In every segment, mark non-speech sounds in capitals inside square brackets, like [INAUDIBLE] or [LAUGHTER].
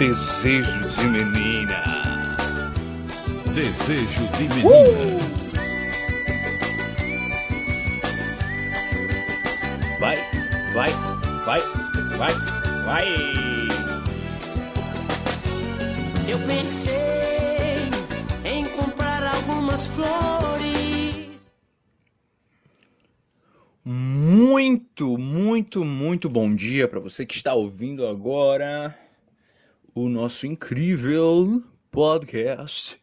Desejo de menina. Desejo de menina. Vai, vai, vai, vai, vai. Eu pensei em comprar algumas flores. Muito, muito, muito bom dia para você que está ouvindo agora o nosso incrível podcast,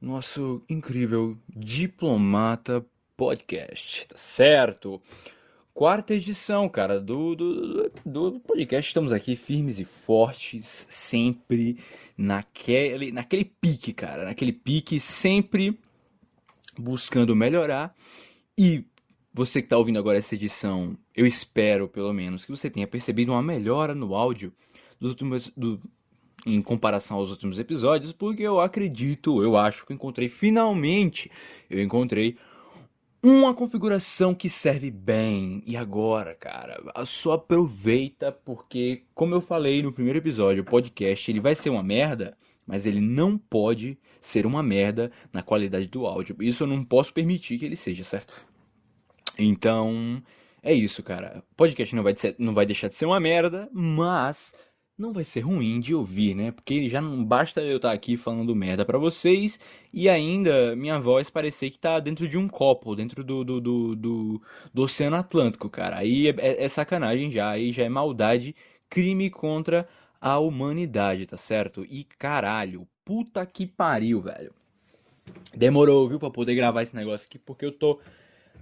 nosso incrível Diplomata Podcast, tá certo? Quarta edição, cara, do, do, do podcast. Estamos aqui firmes e fortes, sempre naquele, naquele pique, cara, naquele pique, sempre buscando melhorar. E você que está ouvindo agora essa edição, eu espero, pelo menos, que você tenha percebido uma melhora no áudio dos últimos, do, em comparação aos últimos episódios, porque eu acredito, eu acho que encontrei finalmente, eu encontrei uma configuração que serve bem. E agora, cara, só aproveita porque, como eu falei no primeiro episódio, o podcast ele vai ser uma merda, mas ele não pode ser uma merda na qualidade do áudio. Isso eu não posso permitir que ele seja, certo? Então, é isso, cara. O podcast não vai, não vai deixar de ser uma merda, mas não vai ser ruim de ouvir, né? Porque já não basta eu estar aqui falando merda para vocês e ainda minha voz parecer que tá dentro de um copo, dentro do, do, do, do, do Oceano Atlântico, cara. Aí é, é, é, sacanagem já, aí já é maldade, crime contra a humanidade, tá certo? E caralho, puta que pariu, velho. Demorou, viu, pra poder gravar esse negócio aqui, porque eu tô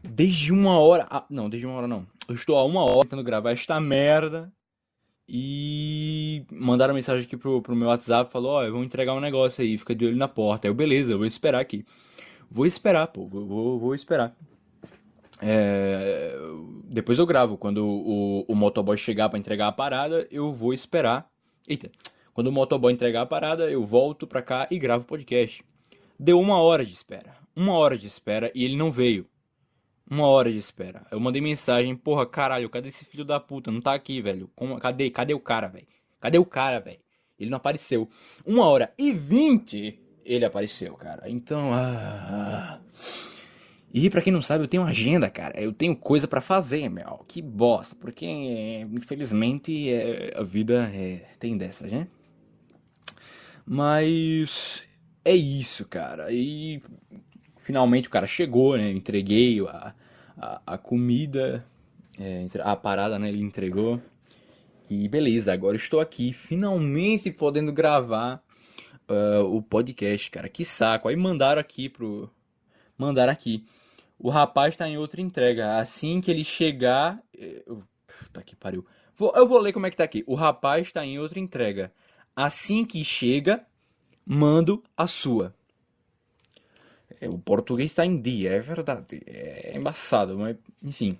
desde uma hora. Ah, não, desde uma hora não. Eu estou há uma hora tentando gravar esta merda e mandaram mensagem aqui pro, pro meu WhatsApp, falou, ó, oh, vou entregar um negócio aí, fica de olho na porta. Aí eu, beleza, eu vou esperar aqui. Vou esperar, pô, vou, vou, vou esperar. É... Depois eu gravo. Quando o, o motoboy chegar para entregar a parada, eu vou esperar. Eita. Quando o motoboy entregar a parada, eu volto pra cá e gravo o podcast. Deu uma hora de espera. Uma hora de espera e ele não veio. Uma hora de espera. Eu mandei mensagem, porra, caralho, cadê esse filho da puta? Não tá aqui, velho. Como, cadê? Cadê o cara, velho? Cadê o cara, velho? Ele não apareceu. Uma hora e vinte ele apareceu, cara. Então, ah, ah. E pra quem não sabe, eu tenho agenda, cara. Eu tenho coisa para fazer, meu. Que bosta. Porque, infelizmente, é, a vida é, tem dessas, né? Mas é isso, cara. E finalmente o cara chegou, né? Eu entreguei a, a, a comida, é, a parada, né? Ele entregou. E beleza, agora estou aqui, finalmente podendo gravar uh, o podcast, cara. Que saco. Aí mandaram aqui pro. Mandaram aqui. O rapaz está em outra entrega. Assim que ele chegar. Eu... Puta que pariu. Vou, eu vou ler como é que tá aqui. O rapaz está em outra entrega. Assim que chega, mando a sua. É, o português está em dia, é verdade. É embaçado, mas enfim.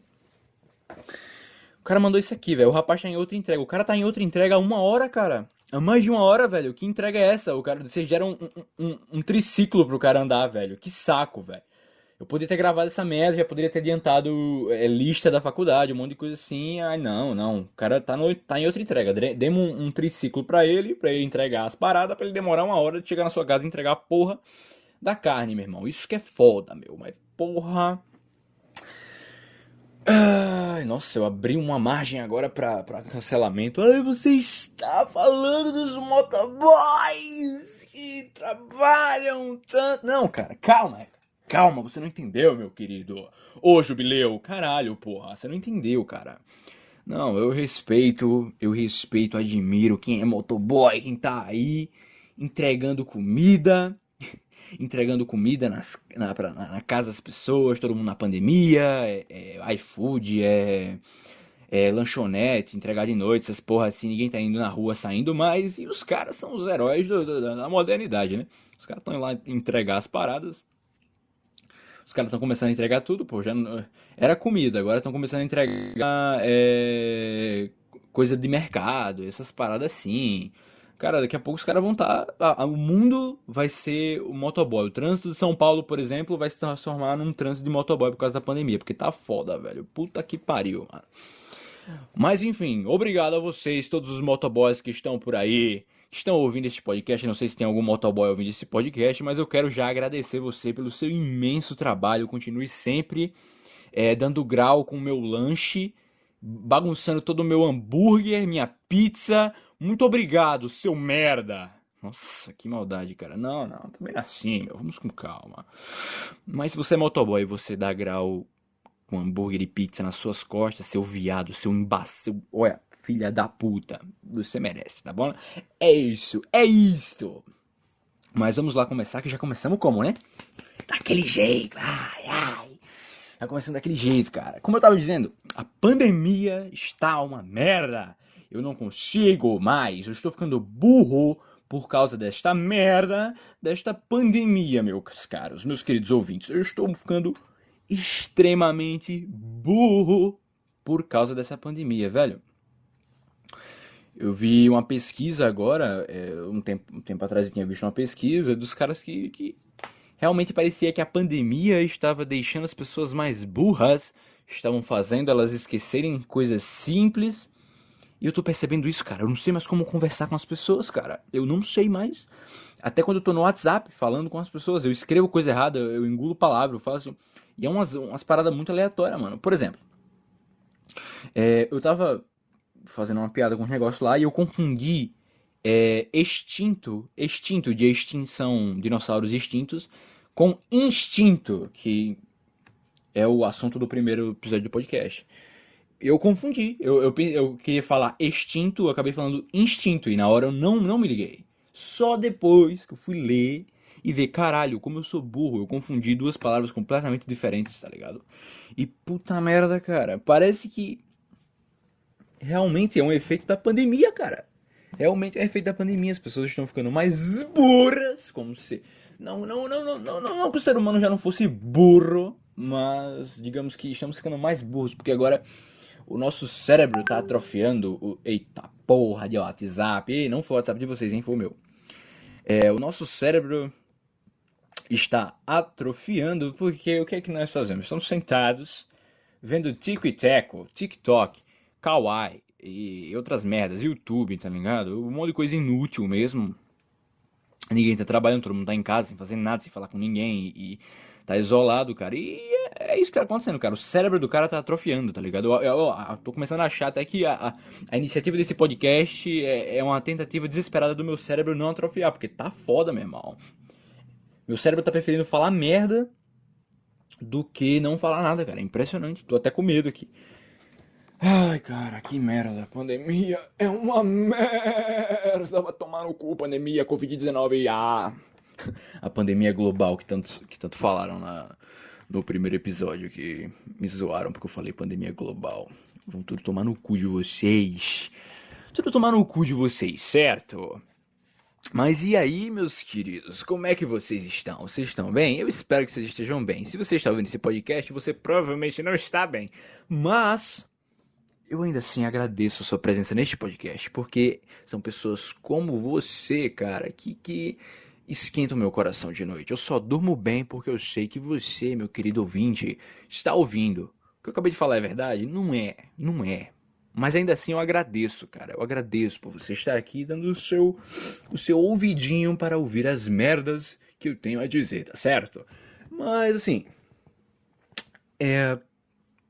O cara mandou isso aqui, velho. O rapaz tá em outra entrega. O cara tá em outra entrega há uma hora, cara. Há mais de uma hora, velho. Que entrega é essa? O cara, vocês geram um, um, um triciclo pro cara andar, velho. Que saco, velho. Eu poderia ter gravado essa merda, já poderia ter adiantado é, lista da faculdade, um monte de coisa assim. Ai, não, não. O cara tá, no, tá em outra entrega. Demos um, um triciclo pra ele, pra ele entregar as paradas, pra ele demorar uma hora de chegar na sua casa e entregar a porra da carne, meu irmão. Isso que é foda, meu. Mas porra. Ai, nossa, eu abri uma margem agora pra, pra cancelamento. Ai, você está falando dos motoboys que trabalham tanto. Não, cara, calma. Calma, você não entendeu, meu querido. Ô, jubileu, caralho, porra. Você não entendeu, cara. Não, eu respeito, eu respeito, admiro quem é motoboy, quem tá aí entregando comida, entregando comida nas, na, pra, na, casa das pessoas, todo mundo na pandemia, é, é iFood, é, é, lanchonete, entregar de noite, essas porra assim, ninguém tá indo na rua saindo mais, e os caras são os heróis do, do, da modernidade, né? Os caras estão lá entregar as paradas. Os caras estão começando a entregar tudo, pô, já era comida, agora estão começando a entregar é, coisa de mercado, essas paradas assim. Cara, daqui a pouco os caras vão estar. Tá, o mundo vai ser o motoboy. O trânsito de São Paulo, por exemplo, vai se transformar num trânsito de motoboy por causa da pandemia. Porque tá foda, velho. Puta que pariu, mano. Mas enfim, obrigado a vocês, todos os motoboys que estão por aí, estão ouvindo este podcast. Não sei se tem algum motoboy ouvindo esse podcast, mas eu quero já agradecer você pelo seu imenso trabalho. Continue sempre é, dando grau com o meu lanche, bagunçando todo o meu hambúrguer, minha pizza. Muito obrigado, seu merda. Nossa, que maldade, cara. Não, não, também é assim, meu. Vamos com calma. Mas se você é motoboy e você dá grau com hambúrguer e pizza nas suas costas, seu viado, seu imbecil. Olha, filha da puta. Você merece, tá bom? É isso, é isto. Mas vamos lá começar, que já começamos como, né? Daquele jeito, ai, ai. Já começando daquele jeito, cara. Como eu tava dizendo, a pandemia está uma merda. Eu não consigo mais, eu estou ficando burro por causa desta merda, desta pandemia, meus caros, meus queridos ouvintes. Eu estou ficando extremamente burro por causa dessa pandemia, velho. Eu vi uma pesquisa agora, é, um, tempo, um tempo atrás eu tinha visto uma pesquisa dos caras que, que realmente parecia que a pandemia estava deixando as pessoas mais burras, estavam fazendo elas esquecerem coisas simples. E eu tô percebendo isso, cara. Eu não sei mais como conversar com as pessoas, cara. Eu não sei mais. Até quando eu tô no WhatsApp falando com as pessoas, eu escrevo coisa errada, eu engulo palavra, eu faço. E é umas, umas paradas muito aleatórias, mano. Por exemplo, é, eu tava fazendo uma piada com um negócio lá e eu confundi é, extinto, extinto de extinção, dinossauros extintos, com instinto, que é o assunto do primeiro episódio do podcast. Eu confundi, eu, eu, eu queria falar extinto, eu acabei falando instinto, e na hora eu não, não me liguei. Só depois que eu fui ler e ver, caralho, como eu sou burro, eu confundi duas palavras completamente diferentes, tá ligado? E puta merda, cara, parece que realmente é um efeito da pandemia, cara. Realmente é um efeito da pandemia, as pessoas estão ficando mais burras, como se não, não, não, não, não, não, não que o ser humano já não fosse burro, mas digamos que estamos ficando mais burros, porque agora o nosso cérebro tá atrofiando o eita porra de WhatsApp, e não foi o WhatsApp de vocês, hein, foi o meu. É, o nosso cérebro está atrofiando porque o que é que nós fazemos? Estamos sentados vendo Tico e Teco, TikTok, Kawaii e outras merdas, YouTube, tá ligado? Um monte de coisa inútil mesmo. Ninguém tá trabalhando, todo mundo tá em casa, sem fazer nada, sem falar com ninguém e, e tá isolado, cara. E é, é isso que tá acontecendo, cara. O cérebro do cara tá atrofiando, tá ligado? Eu, eu, eu, tô começando a achar até que a, a, a iniciativa desse podcast é, é uma tentativa desesperada do meu cérebro não atrofiar, porque tá foda, meu irmão. Meu cérebro tá preferindo falar merda do que não falar nada, cara. É impressionante. Tô até com medo aqui. Ai, cara, que merda. Pandemia é uma merda. Vai tomar no cu, pandemia, Covid-19. Ah, [LAUGHS] a pandemia global que tanto, que tanto falaram na, no primeiro episódio que me zoaram porque eu falei pandemia global. Vão tudo tomar no cu de vocês. Tudo tomar no cu de vocês, certo? Mas e aí, meus queridos, como é que vocês estão? Vocês estão bem? Eu espero que vocês estejam bem. Se você está ouvindo esse podcast, você provavelmente não está bem. Mas eu ainda assim agradeço a sua presença neste podcast, porque são pessoas como você, cara, que, que esquentam meu coração de noite. Eu só durmo bem porque eu sei que você, meu querido ouvinte, está ouvindo. O que eu acabei de falar é verdade? Não é, não é. Mas ainda assim eu agradeço, cara. Eu agradeço por você estar aqui dando o seu, o seu ouvidinho para ouvir as merdas que eu tenho a dizer, tá certo? Mas assim, é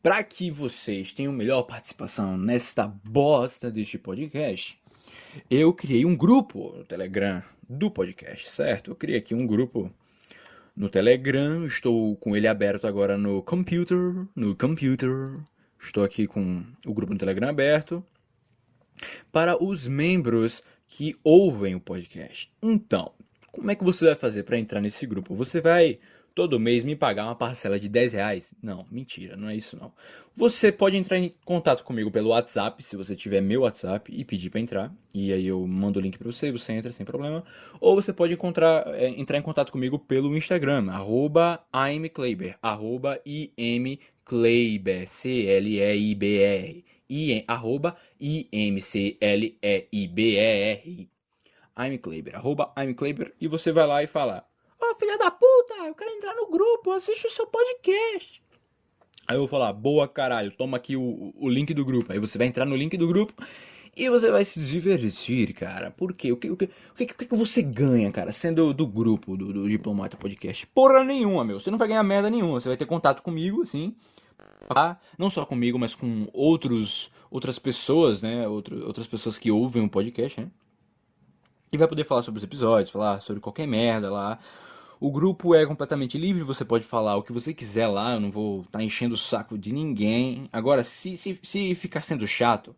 para que vocês tenham melhor participação nesta bosta deste podcast, eu criei um grupo no Telegram do podcast, certo? Eu criei aqui um grupo no Telegram, estou com ele aberto agora no computer, no computer, Estou aqui com o grupo no Telegram aberto para os membros que ouvem o podcast. Então, como é que você vai fazer para entrar nesse grupo? Você vai todo mês me pagar uma parcela de 10 reais? Não, mentira, não é isso não. Você pode entrar em contato comigo pelo WhatsApp, se você tiver meu WhatsApp, e pedir para entrar. E aí eu mando o link para você, você entra sem problema. Ou você pode encontrar, é, entrar em contato comigo pelo Instagram, arroba imkleiber, arroba imkleiber, C-L-E-I-B-R, arroba I-M-C-L-E-I-B-R, imkleiber, arroba e você vai lá e fala Ô, oh, filha da puta, eu quero entrar no grupo, assiste o seu podcast. Aí eu vou falar, boa caralho, toma aqui o, o link do grupo. Aí você vai entrar no link do grupo E você vai se divertir, cara. Por quê? O que, o que, o que, o que você ganha, cara, sendo do grupo do, do Diplomata Podcast? Porra nenhuma, meu. Você não vai ganhar merda nenhuma. Você vai ter contato comigo, assim. Tá? Não só comigo, mas com outros, outras pessoas, né? Outro, outras pessoas que ouvem o podcast, né? E vai poder falar sobre os episódios, falar sobre qualquer merda lá. O grupo é completamente livre, você pode falar o que você quiser lá, eu não vou estar tá enchendo o saco de ninguém. Agora, se, se, se ficar sendo chato,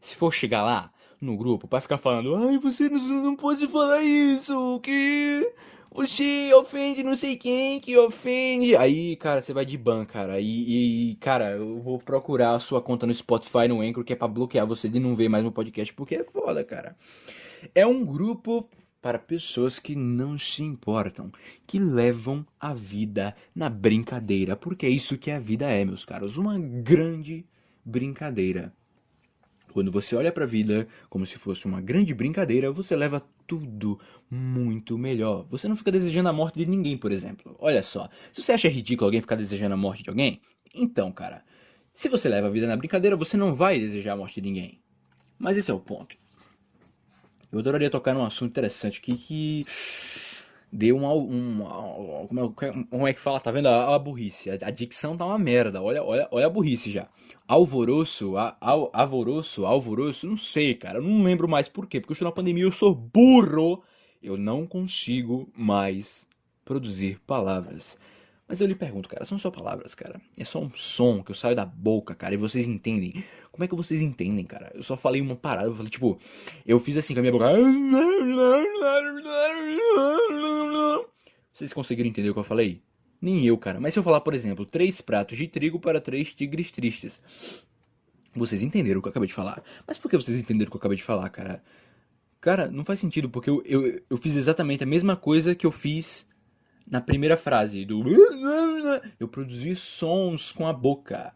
se for chegar lá no grupo para ficar falando, ai, você não, não pode falar isso, que você ofende não sei quem, que ofende. Aí, cara, você vai de ban, cara. E, e, cara, eu vou procurar a sua conta no Spotify, no Anchor, que é pra bloquear você de não ver mais meu podcast, porque é foda, cara. É um grupo para pessoas que não se importam, que levam a vida na brincadeira, porque é isso que a vida é, meus caros, uma grande brincadeira. Quando você olha para a vida como se fosse uma grande brincadeira, você leva tudo muito melhor. Você não fica desejando a morte de ninguém, por exemplo. Olha só, se você acha ridículo alguém ficar desejando a morte de alguém, então, cara, se você leva a vida na brincadeira, você não vai desejar a morte de ninguém. Mas esse é o ponto. Eu adoraria tocar num assunto interessante aqui que deu um, um, um, como, é, que fala? Tá vendo a, a burrice? A, a, dicção tá uma merda. Olha, olha, olha a burrice já. Alvoroço, a, al, alvoroço, alvoroço, não sei, cara. Não lembro mais por quê. Porque eu estou na pandemia, eu sou burro. Eu não consigo mais produzir palavras. Mas eu lhe pergunto, cara, são só palavras, cara. É só um som que eu saio da boca, cara, e vocês entendem. Como é que vocês entendem, cara? Eu só falei uma parada, eu falei, tipo, eu fiz assim com a minha boca. Vocês conseguiram entender o que eu falei? Nem eu, cara. Mas se eu falar, por exemplo, três pratos de trigo para três tigres tristes. Vocês entenderam o que eu acabei de falar. Mas por que vocês entenderam o que eu acabei de falar, cara? Cara, não faz sentido, porque eu, eu, eu fiz exatamente a mesma coisa que eu fiz na primeira frase do eu produzi sons com a boca.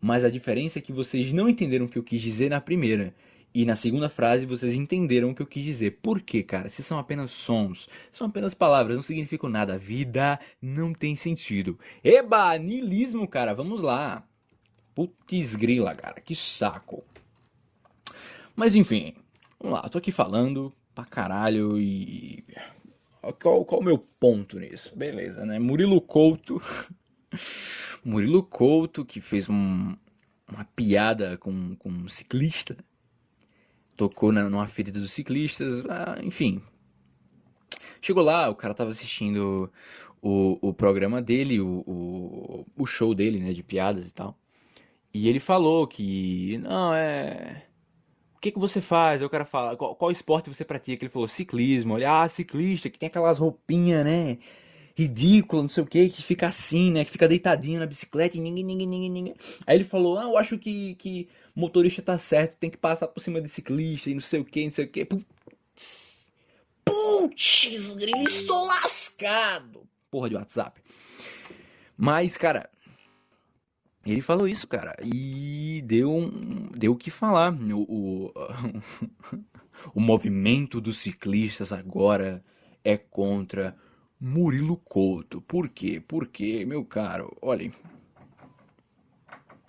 Mas a diferença é que vocês não entenderam o que eu quis dizer na primeira. E na segunda frase vocês entenderam o que eu quis dizer. Por quê, cara? Se são apenas sons, são apenas palavras, não significam nada. A vida não tem sentido. Eba, niilismo, cara, vamos lá. Putz grila, cara, que saco. Mas enfim, vamos lá, eu tô aqui falando pra caralho e qual, qual o meu ponto nisso? Beleza, né? Murilo Couto. [LAUGHS] Murilo Couto, que fez um, uma piada com, com um ciclista. Tocou na, numa ferida dos ciclistas. Ah, enfim. Chegou lá, o cara tava assistindo o, o programa dele, o, o, o show dele, né? De piadas e tal. E ele falou que. Não, é o que, que você faz? Aí o cara fala, qual, qual esporte você pratica? Ele falou, ciclismo. Olha, ah, ciclista, que tem aquelas roupinhas, né? Ridícula, não sei o que, que fica assim, né? Que fica deitadinho na bicicleta e ninguém, ninguém, ninguém, ninguém. Aí ele falou, ah, eu acho que, que motorista tá certo, tem que passar por cima de ciclista e não sei o que, não sei o que. Putz, putz, estou lascado. Porra de WhatsApp. Mas, cara, ele falou isso, cara, e deu deu o que falar. O, o, [LAUGHS] o movimento dos ciclistas agora é contra Murilo Couto. Por quê? Porque, meu caro, olhem,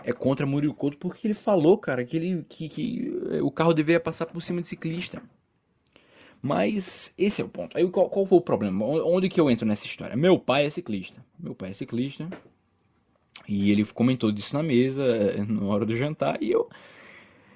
é contra Murilo Couto porque ele falou, cara, que, ele, que, que o carro deveria passar por cima de ciclista. Mas esse é o ponto. Aí qual, qual foi o problema? Onde que eu entro nessa história? Meu pai é ciclista. Meu pai é ciclista. E ele comentou disso na mesa, eh, na hora do jantar, e eu,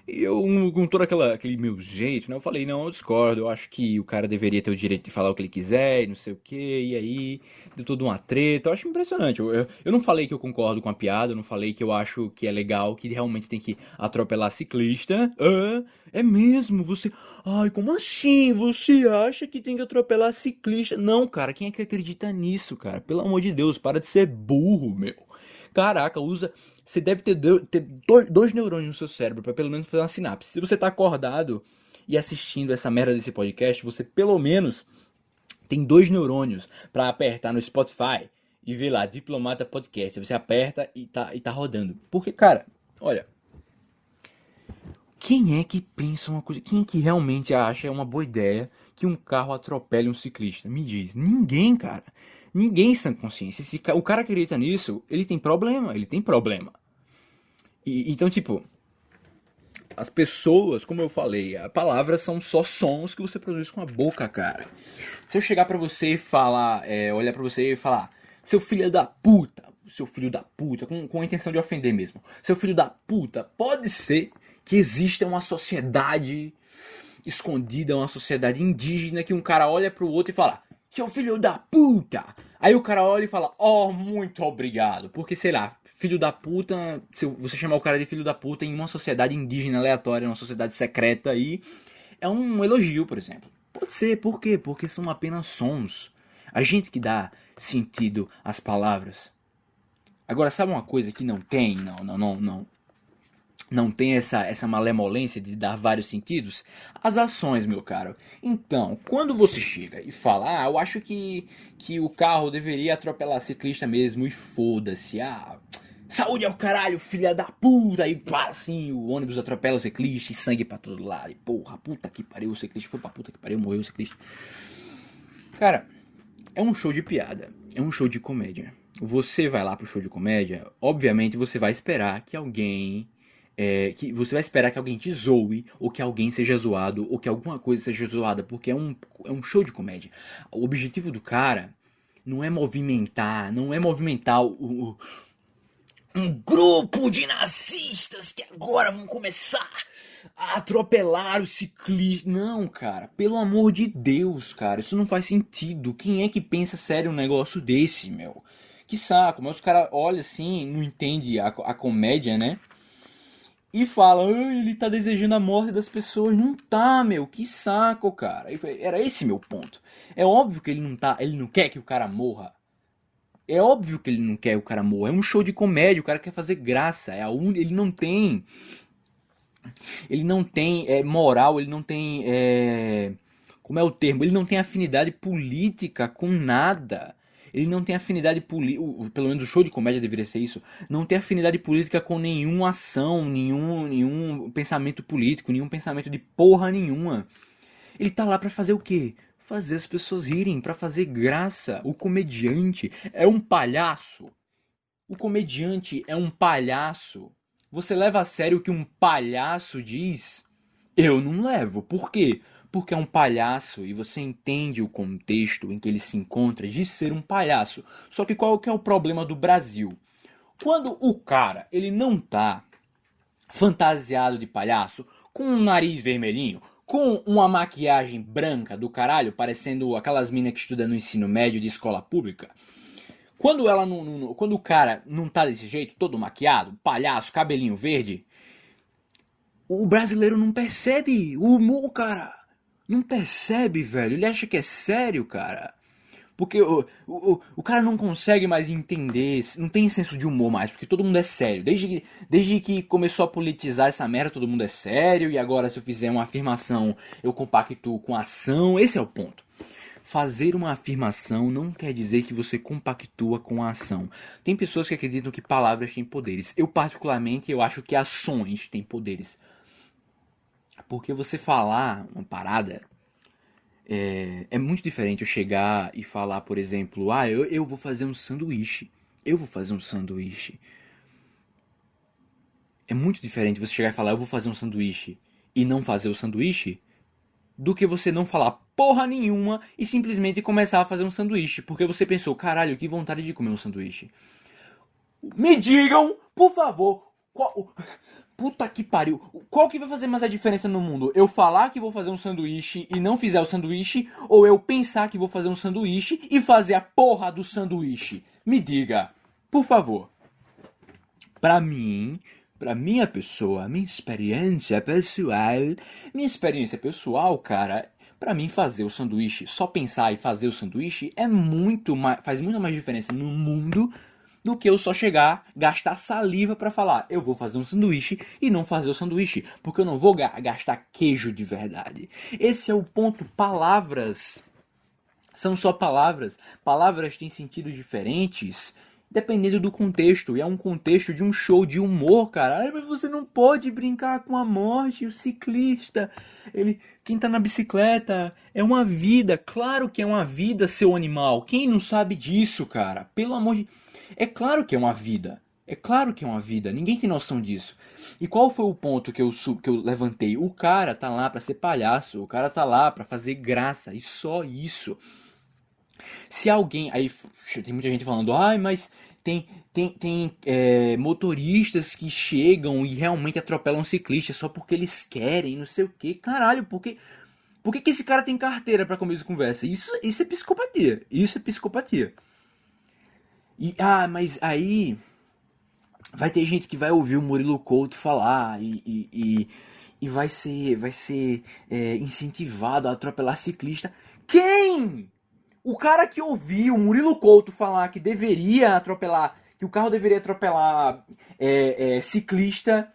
eu com todo aquela, aquele meu jeito, né, eu falei, não, eu discordo, eu acho que o cara deveria ter o direito de falar o que ele quiser, e não sei o que, e aí, deu toda uma treta, eu acho impressionante, eu, eu, eu, não falei que eu concordo com a piada, eu não falei que eu acho que é legal, que realmente tem que atropelar ciclista, é mesmo, você, ai, como assim, você acha que tem que atropelar ciclista? Não, cara, quem é que acredita nisso, cara, pelo amor de Deus, para de ser burro, meu. Caraca, usa. Você deve ter, ter dois, neurônios no seu cérebro para pelo menos fazer uma sinapse. Se você tá acordado e assistindo essa merda desse podcast, você pelo menos tem dois neurônios para apertar no Spotify e ver lá Diplomata Podcast. Você aperta e tá, e tá rodando. Porque, cara, olha. Quem é que pensa uma coisa? Quem é que realmente acha uma boa ideia que um carro atropele um ciclista? Me diz. Ninguém, cara. Ninguém sem consciência. Se o cara acredita nisso, ele tem problema. Ele tem problema. E, então, tipo, as pessoas, como eu falei, a palavras são só sons que você produz com a boca, cara. Se eu chegar para você e falar, é, olhar para você e falar, seu filho da puta, seu filho da puta, com, com a intenção de ofender mesmo, seu filho da puta, pode ser que exista uma sociedade escondida, uma sociedade indígena que um cara olha pro outro e fala, seu filho da puta. Aí o cara olha e fala, oh, muito obrigado. Porque, sei lá, filho da puta, se você chamar o cara de filho da puta em uma sociedade indígena aleatória, uma sociedade secreta aí, é um elogio, por exemplo. Pode ser, por quê? Porque são apenas sons. A gente que dá sentido às palavras. Agora, sabe uma coisa que não tem? Não, não, não, não não tem essa, essa malemolência de dar vários sentidos, as ações, meu caro. Então, quando você chega e fala, ah, eu acho que, que o carro deveria atropelar ciclista mesmo, e foda-se, ah, saúde ao caralho, filha da puta, e pá, assim, o ônibus atropela o ciclista e sangue pra todo lado, e porra, puta que pariu, o ciclista foi pra puta que pariu, morreu o ciclista. Cara, é um show de piada, é um show de comédia. Você vai lá pro show de comédia, obviamente você vai esperar que alguém é, que você vai esperar que alguém te zoe, ou que alguém seja zoado, ou que alguma coisa seja zoada, porque é um, é um show de comédia. O objetivo do cara não é movimentar, não é movimentar o, o um grupo de nazistas que agora vão começar a atropelar o ciclista. Não, cara, pelo amor de Deus, cara, isso não faz sentido. Quem é que pensa sério um negócio desse, meu? Que saco, mas os caras olham assim, não entende a, a comédia, né? E fala, ele tá desejando a morte das pessoas. Não tá, meu, que saco, cara. Era esse meu ponto. É óbvio que ele não tá, ele não quer que o cara morra. É óbvio que ele não quer que o cara morra. É um show de comédia, o cara quer fazer graça. É a un... Ele não tem. Ele não tem é, moral, ele não tem. É... Como é o termo? Ele não tem afinidade política com nada ele não tem afinidade política, pelo menos o show de comédia deveria ser isso, não tem afinidade política com nenhuma ação, nenhum, nenhum pensamento político, nenhum pensamento de porra nenhuma. Ele tá lá para fazer o quê? Fazer as pessoas rirem, para fazer graça. O comediante é um palhaço. O comediante é um palhaço. Você leva a sério o que um palhaço diz? Eu não levo. Por quê? Porque é um palhaço e você entende o contexto em que ele se encontra de ser um palhaço. Só que qual que é o problema do Brasil? Quando o cara, ele não tá fantasiado de palhaço, com um nariz vermelhinho, com uma maquiagem branca do caralho, parecendo aquelas minas que estudam no ensino médio de escola pública, quando ela não, não, quando o cara não tá desse jeito, todo maquiado, palhaço, cabelinho verde, o brasileiro não percebe o humor, cara. Não percebe, velho. Ele acha que é sério, cara. Porque o, o, o cara não consegue mais entender, não tem senso de humor mais, porque todo mundo é sério. Desde que, desde que começou a politizar essa merda, todo mundo é sério, e agora se eu fizer uma afirmação, eu compactuo com a ação. Esse é o ponto. Fazer uma afirmação não quer dizer que você compactua com a ação. Tem pessoas que acreditam que palavras têm poderes. Eu, particularmente, eu acho que ações têm poderes. Porque você falar uma parada é, é, muito diferente eu chegar e falar, por exemplo, ah, eu, eu vou fazer um sanduíche. Eu vou fazer um sanduíche. É muito diferente você chegar e falar, eu vou fazer um sanduíche e não fazer o sanduíche do que você não falar porra nenhuma e simplesmente começar a fazer um sanduíche. Porque você pensou, caralho, que vontade de comer um sanduíche. Me digam, por favor, qual, Puta que pariu. Qual que vai fazer mais a diferença no mundo? Eu falar que vou fazer um sanduíche e não fizer o sanduíche? Ou eu pensar que vou fazer um sanduíche e fazer a porra do sanduíche? Me diga, por favor. Pra mim, pra minha pessoa, minha experiência pessoal, minha experiência pessoal, cara, para mim fazer o sanduíche, só pensar e fazer o sanduíche é muito mais, faz muito mais diferença no mundo do que eu só chegar, gastar saliva para falar, eu vou fazer um sanduíche e não fazer o sanduíche, porque eu não vou gastar queijo de verdade. Esse é o ponto. Palavras são só palavras. Palavras têm sentidos diferentes dependendo do contexto. E é um contexto de um show de humor, cara. Ai, mas você não pode brincar com a morte, o ciclista. Ele, quem tá na bicicleta é uma vida. Claro que é uma vida, seu animal. Quem não sabe disso, cara? Pelo amor de é claro que é uma vida. É claro que é uma vida, ninguém tem noção disso. E qual foi o ponto que eu, que eu levantei? O cara tá lá para ser palhaço, o cara tá lá para fazer graça, e só isso. Se alguém. Aí tem muita gente falando, ai, mas tem, tem, tem é, motoristas que chegam e realmente atropelam ciclistas só porque eles querem, não sei o que. Caralho, porque. Por que, que esse cara tem carteira para começo de conversa? Isso, isso é psicopatia. Isso é psicopatia. E, ah, mas aí. Vai ter gente que vai ouvir o Murilo Couto falar e, e, e, e vai ser, vai ser é, incentivado a atropelar ciclista. Quem? O cara que ouviu o Murilo Couto falar que deveria atropelar, que o carro deveria atropelar é, é, ciclista,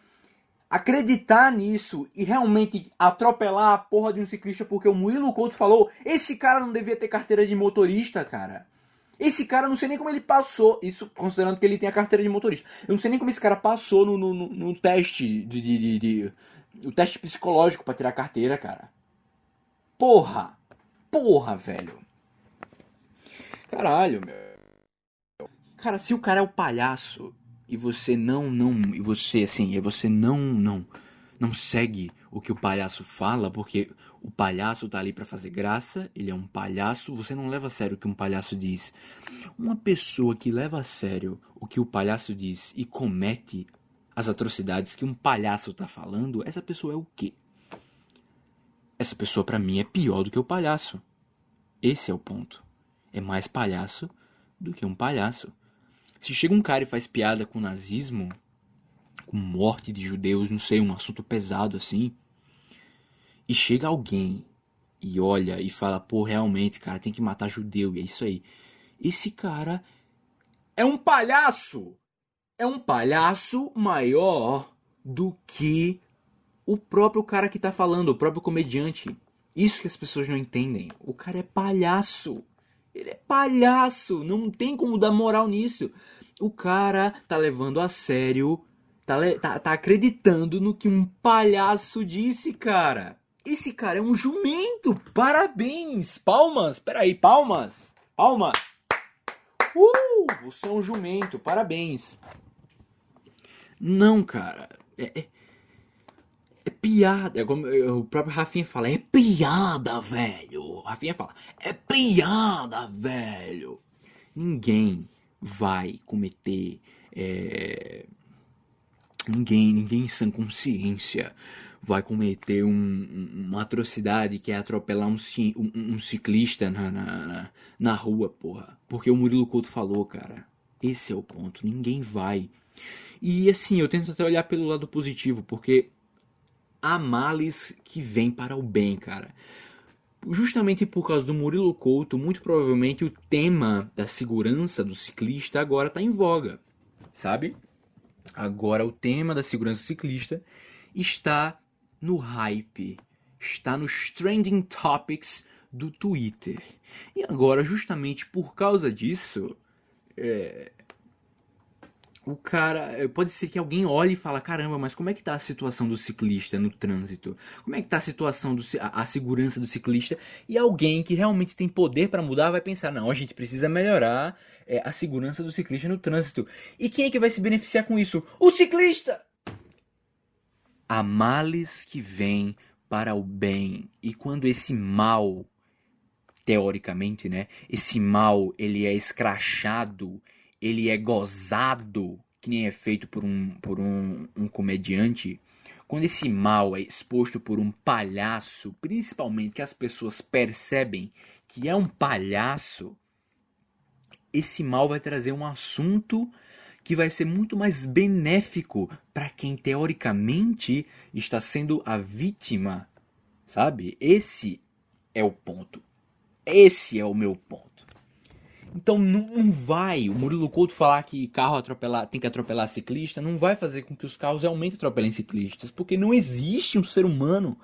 acreditar nisso e realmente atropelar a porra de um ciclista porque o Murilo Couto falou, esse cara não devia ter carteira de motorista, cara. Esse cara, não sei nem como ele passou, isso considerando que ele tem a carteira de motorista. Eu não sei nem como esse cara passou no, no, no, no teste de, de, de, de, o teste psicológico para tirar a carteira, cara. Porra! Porra, velho. Caralho, meu. Cara, se o cara é o palhaço e você não, não, e você assim, e você não, não, não segue o que o palhaço fala, porque o palhaço tá ali para fazer graça, ele é um palhaço, você não leva a sério o que um palhaço diz. Uma pessoa que leva a sério o que o palhaço diz e comete as atrocidades que um palhaço tá falando, essa pessoa é o quê? Essa pessoa para mim é pior do que o palhaço. Esse é o ponto é mais palhaço do que um palhaço. Se chega um cara e faz piada com nazismo, com morte de judeus, não sei, um assunto pesado assim, e chega alguém e olha e fala, pô, realmente, cara, tem que matar judeu, e é isso aí. Esse cara é um palhaço! É um palhaço maior do que o próprio cara que tá falando, o próprio comediante. Isso que as pessoas não entendem. O cara é palhaço. Ele é palhaço, não tem como dar moral nisso. O cara tá levando a sério, tá, tá, tá acreditando no que um palhaço disse, cara. Esse cara é um jumento. Parabéns. Palmas. Peraí, palmas. Palmas. Uh, você é um jumento. Parabéns. Não, cara. É, é, é piada. É como o próprio Rafinha fala, é piada, velho. Rafinha fala, é piada, velho. Ninguém vai cometer. É... Ninguém, ninguém em sã consciência vai cometer um, uma atrocidade que é atropelar um, um, um ciclista na, na, na, na rua, porra. Porque o Murilo Couto falou, cara. Esse é o ponto. Ninguém vai. E assim, eu tento até olhar pelo lado positivo, porque há males que vêm para o bem, cara. Justamente por causa do Murilo Couto, muito provavelmente o tema da segurança do ciclista agora está em voga, sabe? Agora o tema da segurança do ciclista está no hype, está nos trending topics do Twitter. E agora, justamente por causa disso, é, o cara. Eh, pode ser que alguém olhe e fala: caramba, mas como é que tá a situação do ciclista no trânsito? Como é que tá a situação do a, a segurança do ciclista? E alguém que realmente tem poder para mudar vai pensar: não, a gente precisa melhorar é, a segurança do ciclista no trânsito. E quem é que vai se beneficiar com isso? O ciclista! Há males que vêm para o bem. E quando esse mal, teoricamente, né? Esse mal ele é escrachado ele é gozado, que nem é feito por um, por um, um comediante, quando esse mal é exposto por um palhaço, principalmente que as pessoas percebem que é um palhaço, esse mal vai trazer um assunto que vai ser muito mais benéfico para quem teoricamente está sendo a vítima, sabe? Esse é o ponto. Esse é o meu ponto. Então não vai o Murilo Couto falar que carro atropelar, tem que atropelar ciclista, não vai fazer com que os carros realmente atropelem ciclistas, porque não existe um ser humano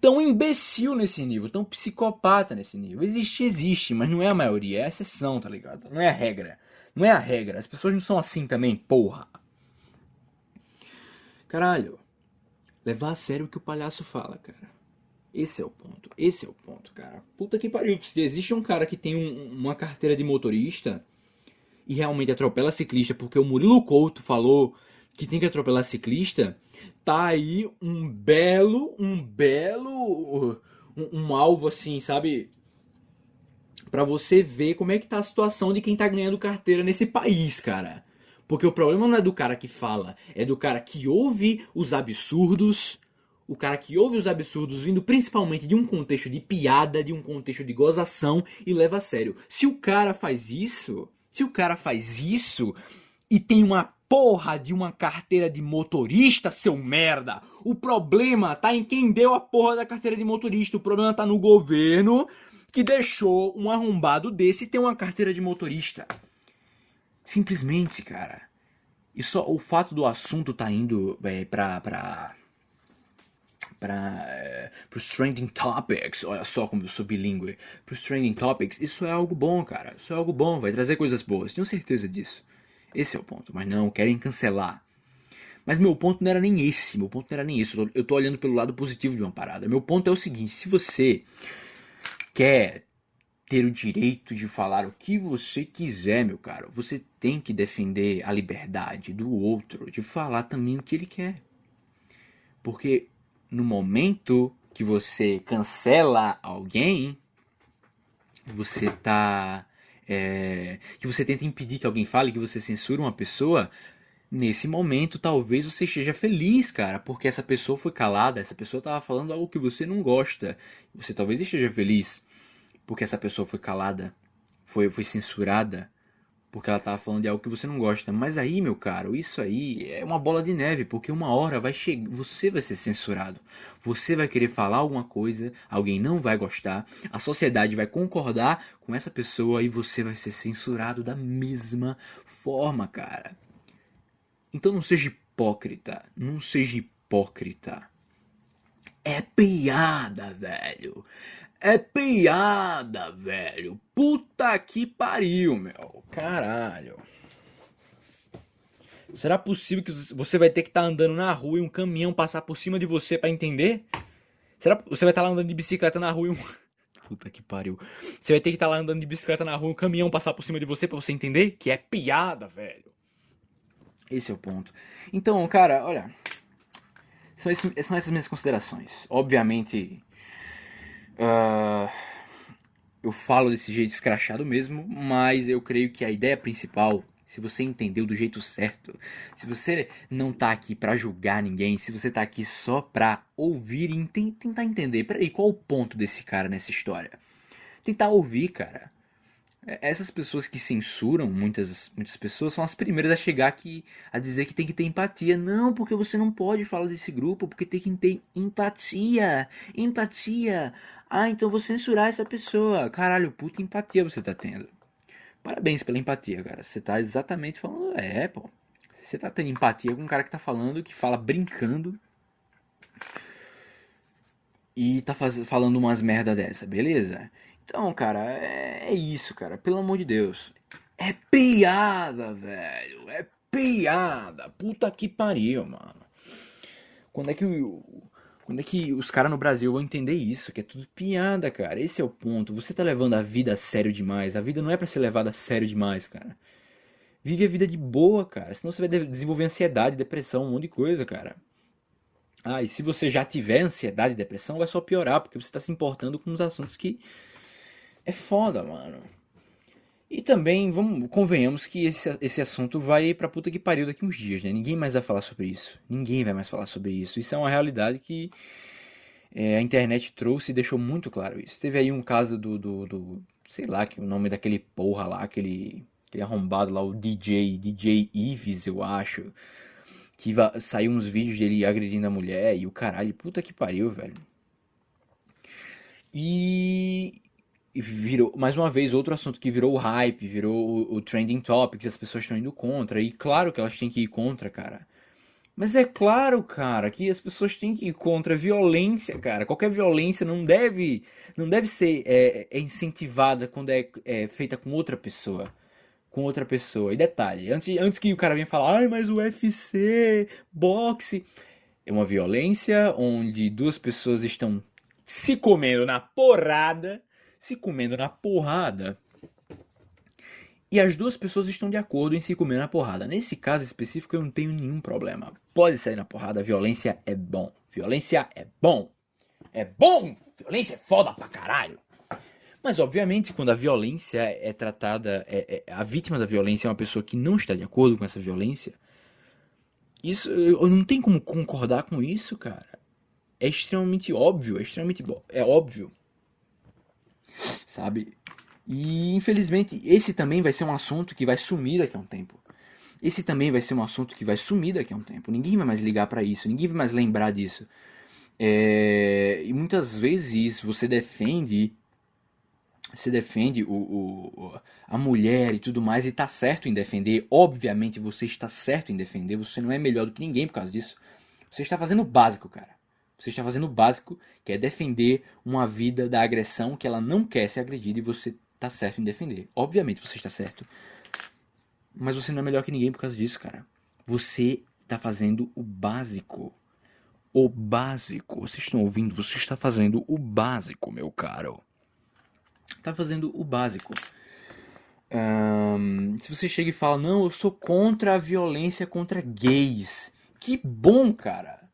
tão imbecil nesse nível, tão psicopata nesse nível. Existe, existe, mas não é a maioria, é a exceção, tá ligado? Não é a regra. Não é a regra. As pessoas não são assim também, porra. Caralho. Levar a sério o que o palhaço fala, cara. Esse é o ponto. Esse é o ponto, cara. Puta que pariu. Se existe um cara que tem um, uma carteira de motorista e realmente atropela ciclista porque o Murilo Couto falou que tem que atropelar ciclista, tá aí um belo, um belo, um, um alvo assim, sabe? Para você ver como é que tá a situação de quem tá ganhando carteira nesse país, cara. Porque o problema não é do cara que fala, é do cara que ouve os absurdos, o cara que ouve os absurdos vindo principalmente de um contexto de piada, de um contexto de gozação e leva a sério. Se o cara faz isso, se o cara faz isso e tem uma porra de uma carteira de motorista, seu merda, o problema tá em quem deu a porra da carteira de motorista, o problema tá no governo que deixou um arrombado desse ter uma carteira de motorista. Simplesmente, cara. E só o fato do assunto tá indo é, pra. pra para é, os trending topics, olha só como eu sou bilíngue, para os trending topics, isso é algo bom, cara, isso é algo bom, vai trazer coisas boas, tenho certeza disso. Esse é o ponto, mas não, querem cancelar. Mas meu ponto não era nem esse, meu ponto não era nem isso, eu tô olhando pelo lado positivo de uma parada. Meu ponto é o seguinte, se você quer ter o direito de falar o que você quiser, meu caro. Você tem que defender a liberdade do outro de falar também o que ele quer. Porque no momento que você cancela alguém, você tá. É, que você tenta impedir que alguém fale, que você censura uma pessoa, nesse momento talvez você esteja feliz, cara, porque essa pessoa foi calada, essa pessoa estava falando algo que você não gosta. Você talvez esteja feliz porque essa pessoa foi calada, foi, foi censurada, porque ela estava falando de algo que você não gosta. Mas aí, meu caro, isso aí é uma bola de neve, porque uma hora vai chegar, você vai ser censurado. Você vai querer falar alguma coisa, alguém não vai gostar, a sociedade vai concordar com essa pessoa e você vai ser censurado da mesma forma, cara. Então não seja hipócrita, não seja hipócrita. É piada, velho. É piada, velho. Puta que pariu, meu. Caralho. Será possível que você vai ter que estar tá andando na rua e um caminhão passar por cima de você para entender? Será que você vai estar tá lá andando de bicicleta na rua e um. [LAUGHS] Puta que pariu. Você vai ter que estar tá lá andando de bicicleta na rua e um caminhão passar por cima de você para você entender que é piada, velho. Esse é o ponto. Então, cara, olha. São, esses, são essas minhas considerações. Obviamente, Uh, eu falo desse jeito escrachado mesmo, mas eu creio que a ideia principal, se você entendeu do jeito certo, se você não tá aqui para julgar ninguém, se você tá aqui só pra ouvir e tentar entender, peraí, qual o ponto desse cara nessa história? Tentar ouvir, cara. É, essas pessoas que censuram, muitas, muitas pessoas, são as primeiras a chegar aqui a dizer que tem que ter empatia. Não, porque você não pode falar desse grupo, porque tem que ter empatia. Empatia. Ah, então vou censurar essa pessoa. Caralho, puta empatia você tá tendo. Parabéns pela empatia, cara. Você tá exatamente falando. É, pô. Você tá tendo empatia com um cara que tá falando, que fala brincando. E tá faz... falando umas merda dessa, beleza? Então, cara, é, é isso, cara. Pelo amor de Deus. É piada, velho. É piada. Puta que pariu, mano. Quando é que o. Quando é que os caras no Brasil vão entender isso? Que é tudo piada, cara. Esse é o ponto. Você tá levando a vida a sério demais. A vida não é para ser levada a sério demais, cara. Vive a vida de boa, cara. Senão você vai desenvolver ansiedade, depressão, um monte de coisa, cara. Ah, e se você já tiver ansiedade e depressão, vai só piorar, porque você tá se importando com os assuntos que é foda, mano. E também, vamos, convenhamos que esse, esse assunto vai pra puta que pariu daqui uns dias, né? Ninguém mais vai falar sobre isso. Ninguém vai mais falar sobre isso. Isso é uma realidade que é, a internet trouxe e deixou muito claro isso. Teve aí um caso do, do, do, sei lá, que o nome daquele porra lá, aquele, aquele arrombado lá, o DJ, DJ Ives, eu acho. Que saiu uns vídeos dele agredindo a mulher e o caralho, puta que pariu, velho. E e virou, mais uma vez, outro assunto que virou o hype, virou o, o trending topics, as pessoas estão indo contra. E claro que elas têm que ir contra, cara. Mas é claro, cara, que as pessoas têm que ir contra a violência, cara. Qualquer violência não deve, não deve ser é, é incentivada quando é, é, feita com outra pessoa. Com outra pessoa. E detalhe, antes, antes que o cara venha falar, ai, mas o UFC, boxe. É uma violência onde duas pessoas estão se comendo na porrada se comendo na porrada. e as duas pessoas estão de acordo em se comer na porrada. Nesse caso específico, eu não tenho nenhum problema. Pode sair na porrada, violência é bom. Violência é bom. É bom! Violência é foda pra caralho. Mas, obviamente, quando a violência é tratada, é, é, a vítima da violência é uma pessoa que não está de acordo com essa violência, isso, eu não tenho como concordar com isso, cara. É extremamente óbvio, é extremamente é óbvio. Sabe? E infelizmente esse também vai ser um assunto que vai sumir daqui a um tempo. Esse também vai ser um assunto que vai sumir daqui a um tempo. Ninguém vai mais ligar para isso, ninguém vai mais lembrar disso. É... E muitas vezes você defende você defende o, o, a mulher e tudo mais, e tá certo em defender. Obviamente você está certo em defender, você não é melhor do que ninguém por causa disso. Você está fazendo o básico, cara. Você está fazendo o básico, que é defender uma vida da agressão que ela não quer ser agredida e você tá certo em defender. Obviamente você está certo. Mas você não é melhor que ninguém por causa disso, cara. Você está fazendo o básico. O básico. Vocês estão ouvindo? Você está fazendo o básico, meu caro tá fazendo o básico. Se você chega e fala, não, eu sou contra a violência contra gays. Que bom, cara.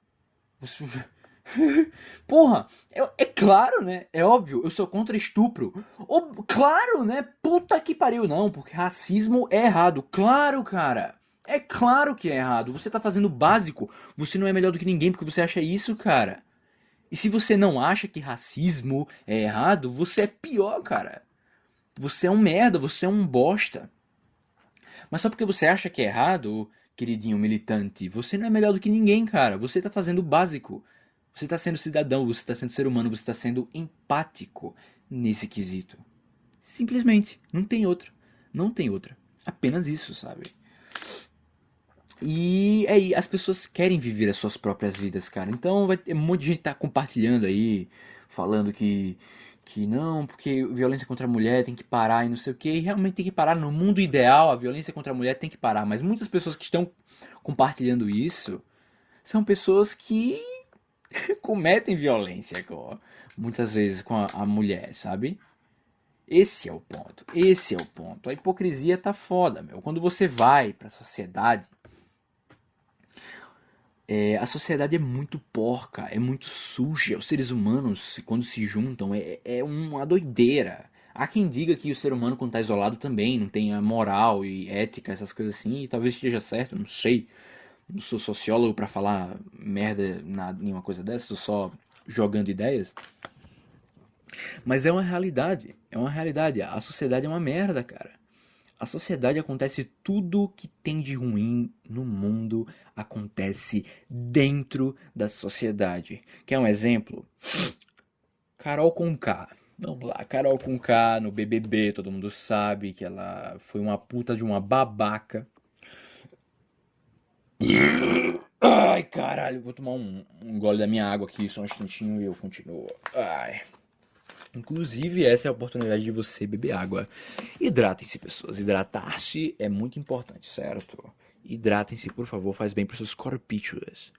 [LAUGHS] Porra, é, é, claro, né? É óbvio, eu sou contra estupro. Oh, claro, né? Puta que pariu, não, porque racismo é errado. Claro, cara. É claro que é errado. Você tá fazendo básico. Você não é melhor do que ninguém porque você acha isso, cara. E se você não acha que racismo é errado, você é pior, cara. Você é um merda, você é um bosta. Mas só porque você acha que é errado, queridinho militante, você não é melhor do que ninguém, cara. Você tá fazendo básico. Você tá sendo cidadão, você tá sendo ser humano, você tá sendo empático nesse quesito. Simplesmente. Não tem outra. Não tem outra. Apenas isso, sabe? E aí, é, as pessoas querem viver as suas próprias vidas, cara. Então vai ter um monte de gente tá compartilhando aí, falando que que não, porque violência contra a mulher tem que parar e não sei o que. E realmente tem que parar. No mundo ideal, a violência contra a mulher tem que parar. Mas muitas pessoas que estão compartilhando isso são pessoas que [LAUGHS] cometem violência com, muitas vezes com a, a mulher, sabe? Esse é o ponto. Esse é o ponto. A hipocrisia tá foda, meu. Quando você vai pra sociedade é, a sociedade é muito porca, é muito suja. Os seres humanos, quando se juntam, é, é uma doideira. Há quem diga que o ser humano, quando está isolado, também não tem a moral e ética, essas coisas assim, e talvez esteja certo, não sei. Não sou sociólogo para falar merda na, nenhuma coisa dessa, estou só jogando ideias. Mas é uma realidade, é uma realidade. A sociedade é uma merda, cara. A sociedade acontece tudo que tem de ruim no mundo acontece dentro da sociedade. Quer um exemplo? Carol Conká. Vamos lá, Carol Conká no BBB, todo mundo sabe que ela foi uma puta de uma babaca. Ai, caralho, vou tomar um, um gole da minha água aqui, só um instantinho e eu continuo. Ai. Inclusive, essa é a oportunidade de você beber água. Hidratem-se, pessoas. Hidratar-se é muito importante, certo? Hidratem-se, por favor, faz bem para seus corpítulas.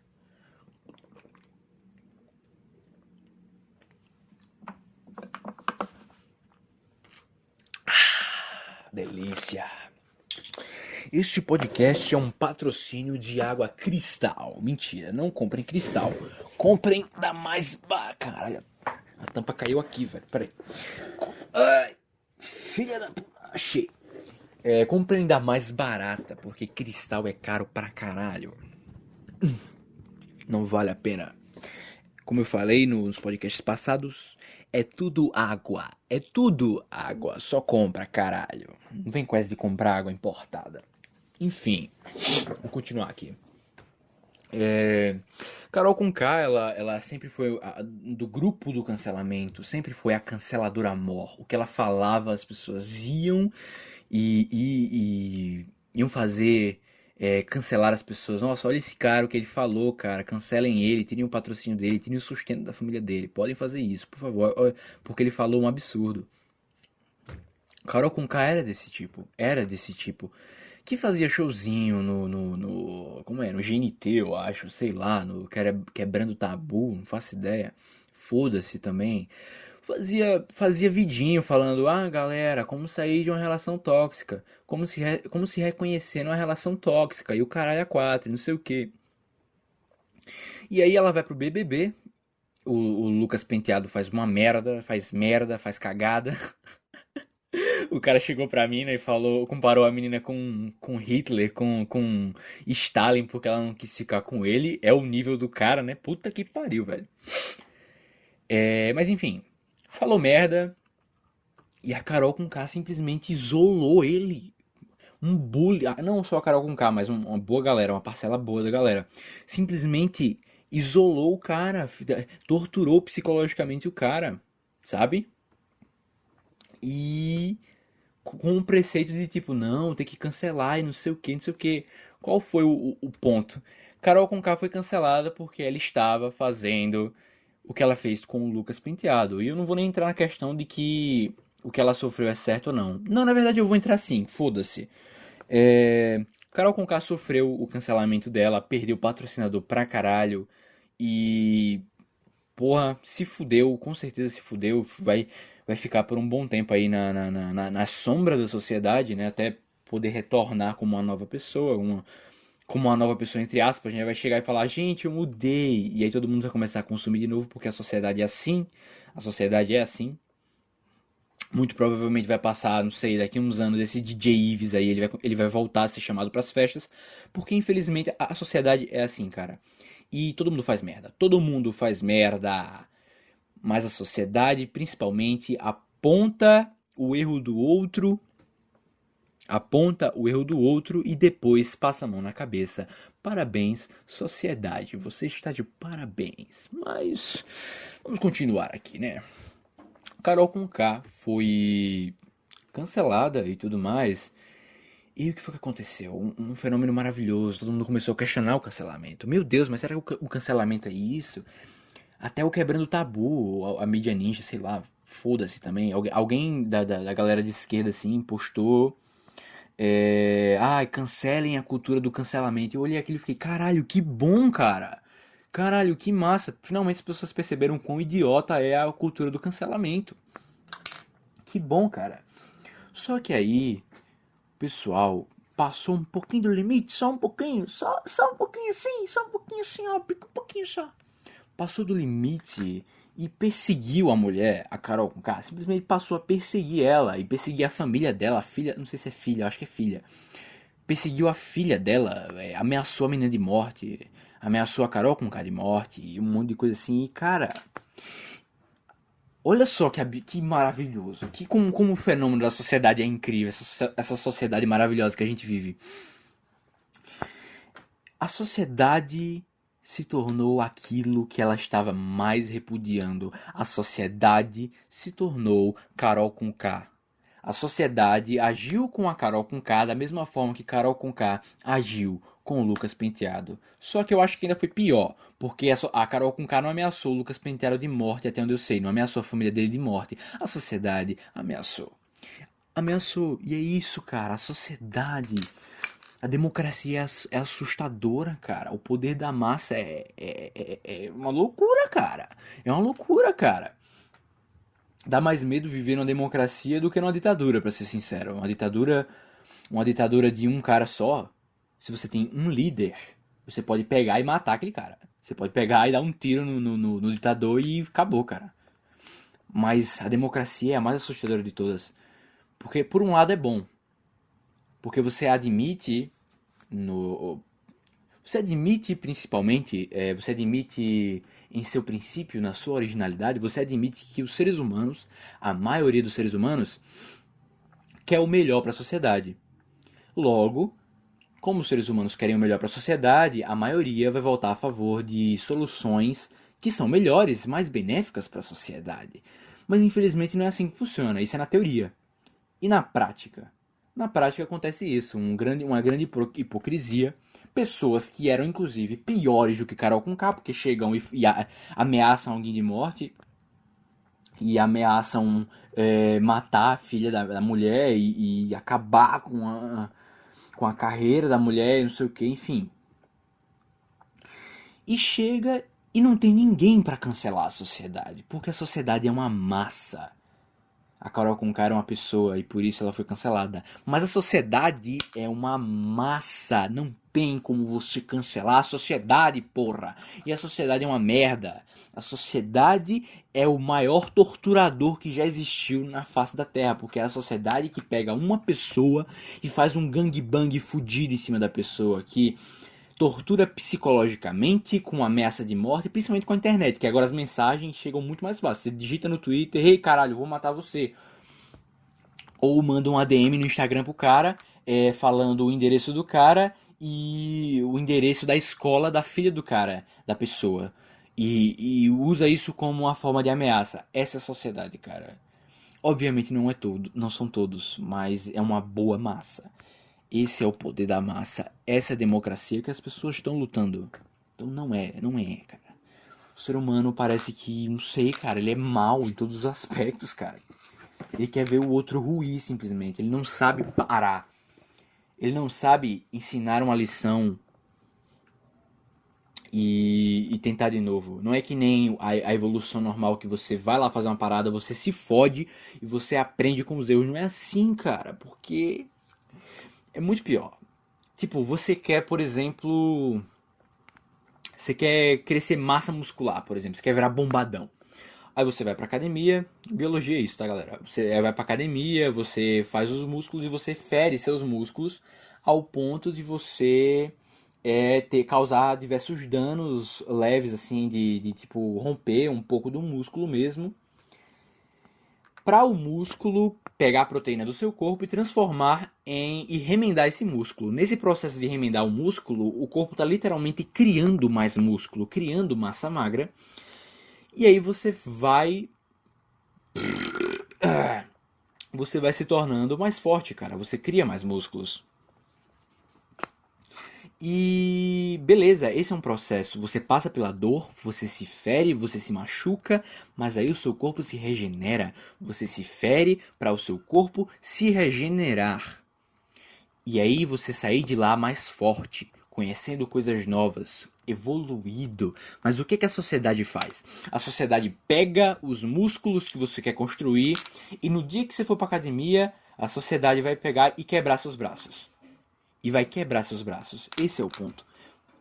Ah, delícia! Este podcast é um patrocínio de água cristal. Mentira, não comprem cristal. Comprem da mais. Caralho, a tampa caiu aqui, velho. Peraí. Ai, filha da. Achei. É, compre ainda mais barata, porque cristal é caro pra caralho. Não vale a pena. Como eu falei nos podcasts passados, é tudo água. É tudo água. Só compra, caralho. Não vem com essa de comprar água importada. Enfim, vou continuar aqui. É, Carol Conká, ela, ela sempre foi a, do grupo do cancelamento, sempre foi a canceladora amor. O que ela falava, as pessoas iam e, e, e iam fazer é, cancelar as pessoas. Nossa, olha esse cara, o que ele falou, cara. Cancelem ele, tirem o patrocínio dele, tirem o sustento da família dele. Podem fazer isso, por favor, porque ele falou um absurdo. Carol Conká era desse tipo, era desse tipo que fazia showzinho no, no, no, como é, no GNT, eu acho, sei lá, no Quebrando Tabu, não faço ideia. Foda-se também. fazia, fazia vidinho falando: Ah, galera, como sair de uma relação tóxica? Como se, re- como se reconhecer numa relação tóxica? E o caralho a quatro, e não sei o que. E aí ela vai pro BBB. O, o Lucas Penteado faz uma merda, faz merda, faz cagada. [LAUGHS] O cara chegou pra mina e falou, comparou a menina com, com Hitler, com, com Stalin, porque ela não quis ficar com ele. É o nível do cara, né? Puta que pariu, velho. É, mas enfim, falou merda. E a Carol com K simplesmente isolou ele. Um bullying. ah, Não só a Carol com K, mas um- uma boa galera, uma parcela boa da galera. Simplesmente isolou o cara, torturou psicologicamente o cara, sabe? E com o preceito de tipo, não, tem que cancelar e não sei o que, não sei o que. Qual foi o, o- o ponto? Carol Conká foi cancelada porque ela estava fazendo o que ela fez com o Lucas Penteado. E eu não vou nem entrar na questão de que o que ela sofreu é certo ou não. Não, na verdade eu vou entrar sim, foda-se. É... Carol Conká sofreu o cancelamento dela, perdeu patrocinador pra caralho e. Porra, se fudeu, com certeza se fudeu, vai, vai ficar por um bom tempo aí na, na, na, na- sombra da sociedade, né? Até poder retornar como uma nova pessoa, uma, como uma nova pessoa, entre aspas, né? Vai chegar e falar, gente, eu mudei. E aí todo mundo vai começar a consumir de novo, porque a sociedade é assim, a sociedade é assim. Muito provavelmente vai passar, não sei, daqui a uns anos, esse DJ Ives aí, ele vai, ele vai voltar a ser chamado pras festas, porque infelizmente a sociedade é assim, cara. E todo mundo faz merda. Todo mundo faz merda. Mas a sociedade, principalmente, aponta o erro do outro, aponta o erro do outro e depois passa a mão na cabeça. Parabéns, sociedade, você está de parabéns. Mas vamos continuar aqui, né? Carol com K foi cancelada e tudo mais. E o que foi que aconteceu? Um, um fenômeno maravilhoso. Todo mundo começou a questionar o cancelamento. Meu Deus, mas será que o, o cancelamento é isso? Até o quebrando tabu, a, a mídia ninja, sei lá, foda-se também. Algu- alguém da, da, da galera de esquerda, assim, postou. É, ai, cancelem a cultura do cancelamento. Eu olhei aquilo e fiquei, caralho, que bom, cara. Caralho, que massa. Finalmente as pessoas perceberam quão idiota é a cultura do cancelamento. Que bom, cara. Só que aí, pessoal passou um pouquinho do limite, só um pouquinho, só, só um pouquinho assim, só um pouquinho assim, ó, um pouquinho só. Passou do limite e perseguiu a mulher, a Carol com K, simplesmente passou a perseguir ela e perseguir a família dela, a filha, não sei se é filha, acho que é filha. Perseguiu a filha dela, é, ameaçou a menina de morte, ameaçou a Carol com K de morte e um monte de coisa assim. E cara, olha só que, que maravilhoso, que como, como o fenômeno da sociedade é incrível, essa, essa sociedade maravilhosa que a gente vive. A sociedade se tornou aquilo que ela estava mais repudiando. A sociedade se tornou Carol com K. A sociedade agiu com a Carol com K da mesma forma que Carol com K agiu com o Lucas Penteado. Só que eu acho que ainda foi pior, porque a, Carol com K não ameaçou o Lucas Penteado de morte, até onde eu sei, não ameaçou a família dele de morte. A sociedade ameaçou. Ameaçou. E é isso, cara, a sociedade. A democracia é é assustadora, cara. O poder da massa é, é, é, é uma loucura, cara. É uma loucura, cara. Dá mais medo viver numa democracia do que numa ditadura, pra ser sincero. Uma ditadura, uma ditadura de um cara só. Se você tem um líder, você pode pegar e matar aquele cara. Você pode pegar e dar um tiro no, no- no ditador e acabou, cara. Mas a democracia é a mais assustadora de todas. Porque, por um lado, é bom. Porque você admite no você admite principalmente é, você admite em seu princípio na sua originalidade você admite que os seres humanos a maioria dos seres humanos quer o melhor para a sociedade. Logo como os seres humanos querem o melhor para a sociedade a maioria vai votar a favor de soluções que são melhores mais benéficas para a sociedade. Mas infelizmente não é assim que funciona. Isso é na teoria. E na prática na prática acontece isso, um grande, uma grande hipo- hipocrisia. Pessoas que eram inclusive piores do que Carol com K, porque chegam e, e a- ameaçam alguém de morte e ameaçam é, matar a filha da, da mulher e, e acabar com a, com a carreira da mulher, não sei o que, enfim. E chega E não tem ninguém para cancelar a sociedade, porque a sociedade é uma massa. A Carol Conká era uma pessoa e por isso ela foi cancelada. Mas a sociedade é uma massa. Não tem como você cancelar a sociedade, porra. E a sociedade é uma merda. A sociedade é o maior torturador que já existiu na face da Terra. Porque é a sociedade que pega uma pessoa e faz um gangbang fudido em cima da pessoa. Que tortura psicologicamente, com ameaça de morte, principalmente com a internet, que agora as mensagens chegam muito mais fácil. Você digita no Twitter, ei caralho, vou matar você. Ou manda um ADM no Instagram pro cara, é, falando o endereço do cara e o endereço da escola da filha do cara, da pessoa. E, e usa isso como uma forma de ameaça. Essa é a sociedade, cara. Obviamente não é todo, não são todos, mas é uma boa massa. Esse é o poder da massa. Essa é a democracia que as pessoas estão lutando. Então não é, não é, cara. O ser humano parece que, não sei, cara, ele é mal em todos os aspectos, cara. Ele quer ver o outro ruir simplesmente. Ele não sabe parar. Ele não sabe ensinar uma lição e, e, tentar de novo. Não é que nem a, a, evolução normal que você vai lá fazer uma parada, você se fode e você aprende com os erros. Não é assim, cara, porque é muito pior. Tipo, você quer, por exemplo. Você quer crescer massa muscular, por exemplo. Você quer virar bombadão. Aí você vai pra academia. Biologia é isso, tá, galera? Você vai pra academia, você faz os músculos e você fere seus músculos ao ponto de você é, ter causar diversos danos leves, assim, de, de tipo romper um pouco do músculo mesmo para o músculo pegar a proteína do seu corpo e transformar em e remendar esse músculo. Nesse processo de remendar o músculo, o corpo está literalmente criando mais músculo, criando massa magra. E aí você vai [CLEARS THROAT] você vai se tornando mais forte, cara. Você cria mais músculos. E beleza, esse é um processo. Você passa pela dor, você se fere, você se machuca, mas aí o seu corpo se regenera. Você se fere para o seu corpo se regenerar. E aí você sair de lá mais forte, conhecendo coisas novas, evoluído. Mas o que, que a sociedade faz? A sociedade pega os músculos que você quer construir e no dia que você for para academia, a sociedade vai pegar e quebrar seus braços e vai quebrar seus braços. Esse é o ponto.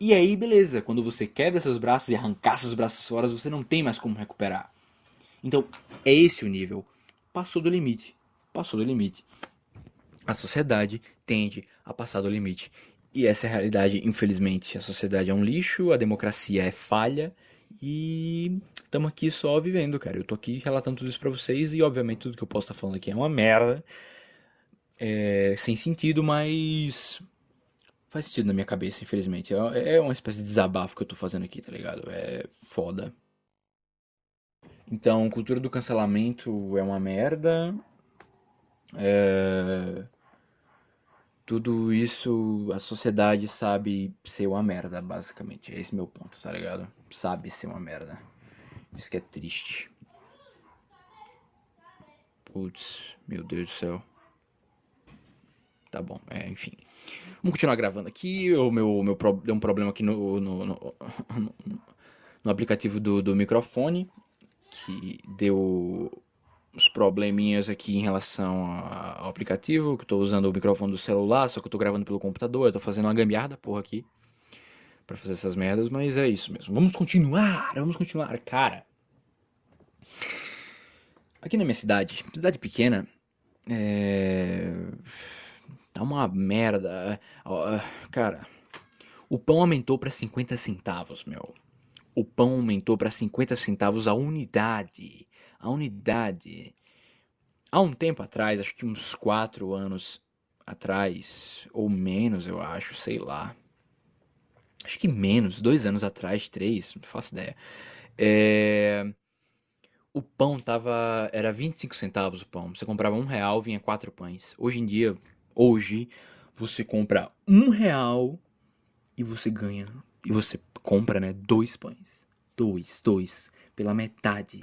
E aí, beleza, quando você quebra seus braços e arrancar seus braços fora, você não tem mais como recuperar. Então, é esse o nível. Passou do limite. Passou do limite. A sociedade tende a passar do limite. E essa é a realidade, infelizmente. A sociedade é um lixo, a democracia é falha e estamos aqui só vivendo, cara. Eu tô aqui relatando tudo isso pra vocês e, obviamente, tudo que eu posso estar falando aqui é uma merda. É, sem sentido, mas faz sentido na minha cabeça, infelizmente. É, é uma espécie de desabafo que eu tô fazendo aqui, tá ligado? É foda. Então, cultura do cancelamento é uma merda. É... Tudo isso a sociedade sabe ser uma merda, basicamente. É esse meu ponto, tá ligado? Sabe ser uma merda. Isso que é triste. Putz, meu Deus do céu. Tá bom, é, enfim. Vamos continuar gravando aqui. O meu, meu deu um problema aqui no, no, no, no aplicativo do, do microfone. Que deu uns probleminhas aqui em relação ao aplicativo. Que eu tô usando o microfone do celular, só que eu tô gravando pelo computador. Eu tô fazendo uma gambiarra, porra, aqui. Pra fazer essas merdas, mas é isso mesmo. Vamos continuar, vamos continuar, cara. Aqui na minha cidade, cidade pequena, é Tá uma merda. Cara, o pão aumentou para 50 centavos, meu. O pão aumentou para 50 centavos a unidade. A unidade. Há um tempo atrás, acho que uns 4 anos atrás, ou menos, eu acho, sei lá. Acho que menos, dois anos atrás, três, não faço ideia. É... O pão tava. Era 25 centavos o pão. Você comprava um real, vinha quatro pães. Hoje em dia, Hoje você compra um real e você ganha. E você compra, né? Dois pães. Dois, dois. Pela metade.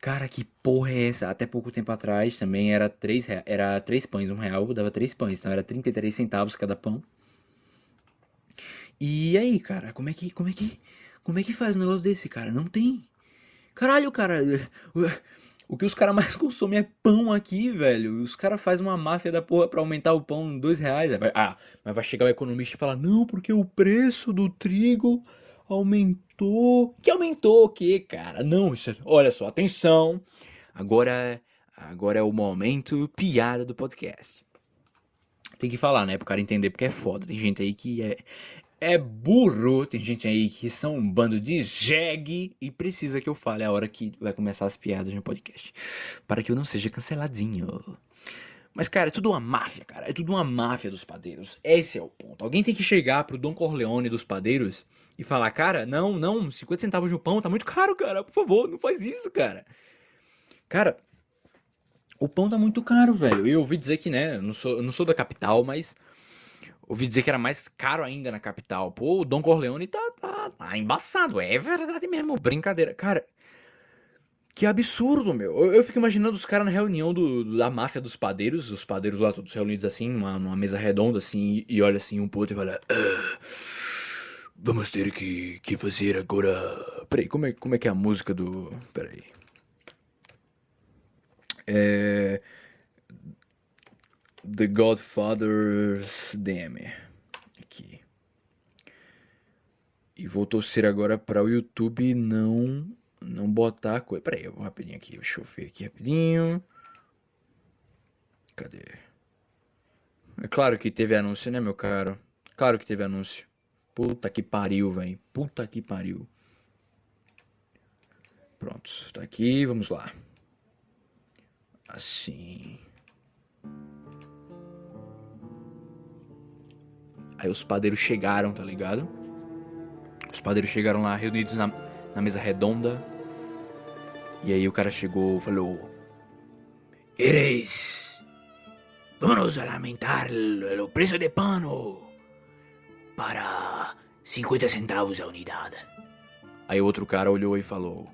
Cara, que porra é essa? Até pouco tempo atrás também era três, era três pães. Um real dava três pães. Então era 33 centavos cada pão. E aí, cara, como é que, como é que, como é que faz um negócio desse, cara? Não tem. Caralho, cara, o que os caras mais [LAUGHS] consomem é pão aqui, velho. Os caras fazem uma máfia da porra pra aumentar o pão em dois reais. Ah, mas vai chegar o economista e falar, não, porque o preço do trigo aumentou. Que aumentou o quê, cara? Não, isso é... olha só, atenção. Agora, agora é o momento piada do podcast. Tem que falar, né? Pro cara entender, porque é foda. Tem gente aí que é, é burro, tem gente aí que são um bando de jegue e precisa que eu fale a hora que vai começar as piadas no podcast. Para que eu não seja canceladinho. Mas, cara, é tudo uma máfia, cara. É tudo uma máfia dos padeiros. Esse é o ponto. Alguém tem que chegar pro Dom Corleone dos padeiros e falar, cara, não, não, 50 centavos no pão tá muito caro, cara. Por favor, não faz isso, cara. Cara, o pão tá muito caro, velho. Eu ouvi dizer que, né, eu não sou, eu não sou da capital, mas ouvi dizer que era mais caro ainda na capital. Pô, o Dom Corleone tá, tá, tá embaçado. É verdade mesmo, brincadeira. Cara, que absurdo, meu. Eu, eu fico imaginando os caras na reunião do, da máfia dos padeiros, os padeiros lá todos reunidos assim, numa, numa mesa redonda assim, e, e olha assim um pro outro e fala. Ah, vamos ter que, que fazer agora. Peraí, como é, como é que é a música do. Peraí. É. The Godfather's Dame. Aqui. E vou torcer agora para o YouTube não não botar coisa. Pera aí, eu vou rapidinho aqui. Deixa eu ver aqui rapidinho. Cadê? É claro que teve anúncio, né, meu caro? Claro que teve anúncio. Puta que pariu, velho. Puta que pariu. Pronto, tá aqui, vamos lá. Assim. Aí os padeiros chegaram, tá ligado? Os padeiros chegaram lá reunidos na, na mesa redonda. E aí o cara chegou falou: Eres. Vamos aumentar o preço de pano para 50 centavos a unidade. Aí outro cara olhou e falou: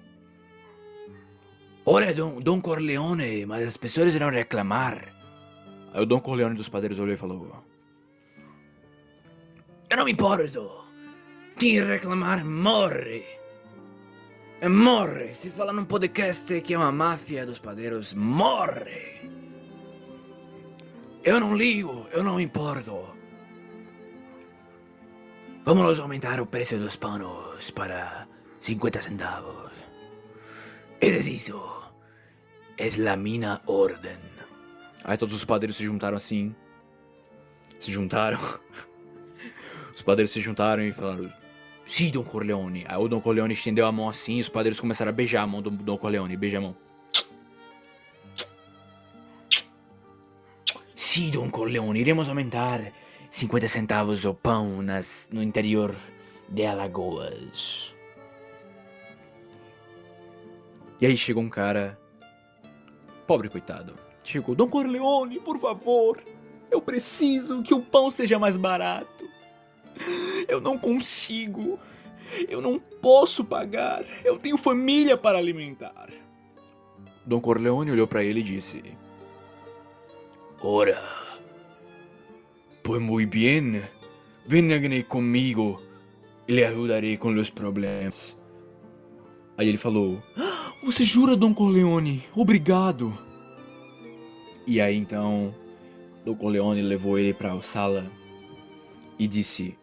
Olha, Dom, Dom Corleone, mas as pessoas irão reclamar. Aí o Dom Corleone dos padeiros olhou e falou: Eu não me importo. Quem reclamar morre. Morre! Se fala num podcast que é uma máfia dos padeiros, morre! Eu não ligo, eu não importo. Vamos aumentar o preço dos panos para 50 centavos. Eres isso. É la minha ordem. Aí todos os padeiros se juntaram assim. Se juntaram. [LAUGHS] Os padeiros se juntaram e falaram: Sim, Don Corleone. Aí o Don Corleone estendeu a mão assim e os padeiros começaram a beijar a mão do Don Corleone. Beija a mão. Sim, Don Corleone, iremos aumentar 50 centavos o pão nas, no interior de Alagoas. E aí chegou um cara. Pobre coitado. Chegou, Don Corleone, por favor. Eu preciso que o pão seja mais barato. Eu não consigo. Eu não posso pagar. Eu tenho família para alimentar. Dom Corleone olhou para ele e disse: Ora, pues muy bien. Venha comigo e lhe ajudarei com os problemas. Aí ele falou: ah, Você jura, Dom Corleone? Obrigado. E aí então, Dom Corleone levou ele para a sala e disse: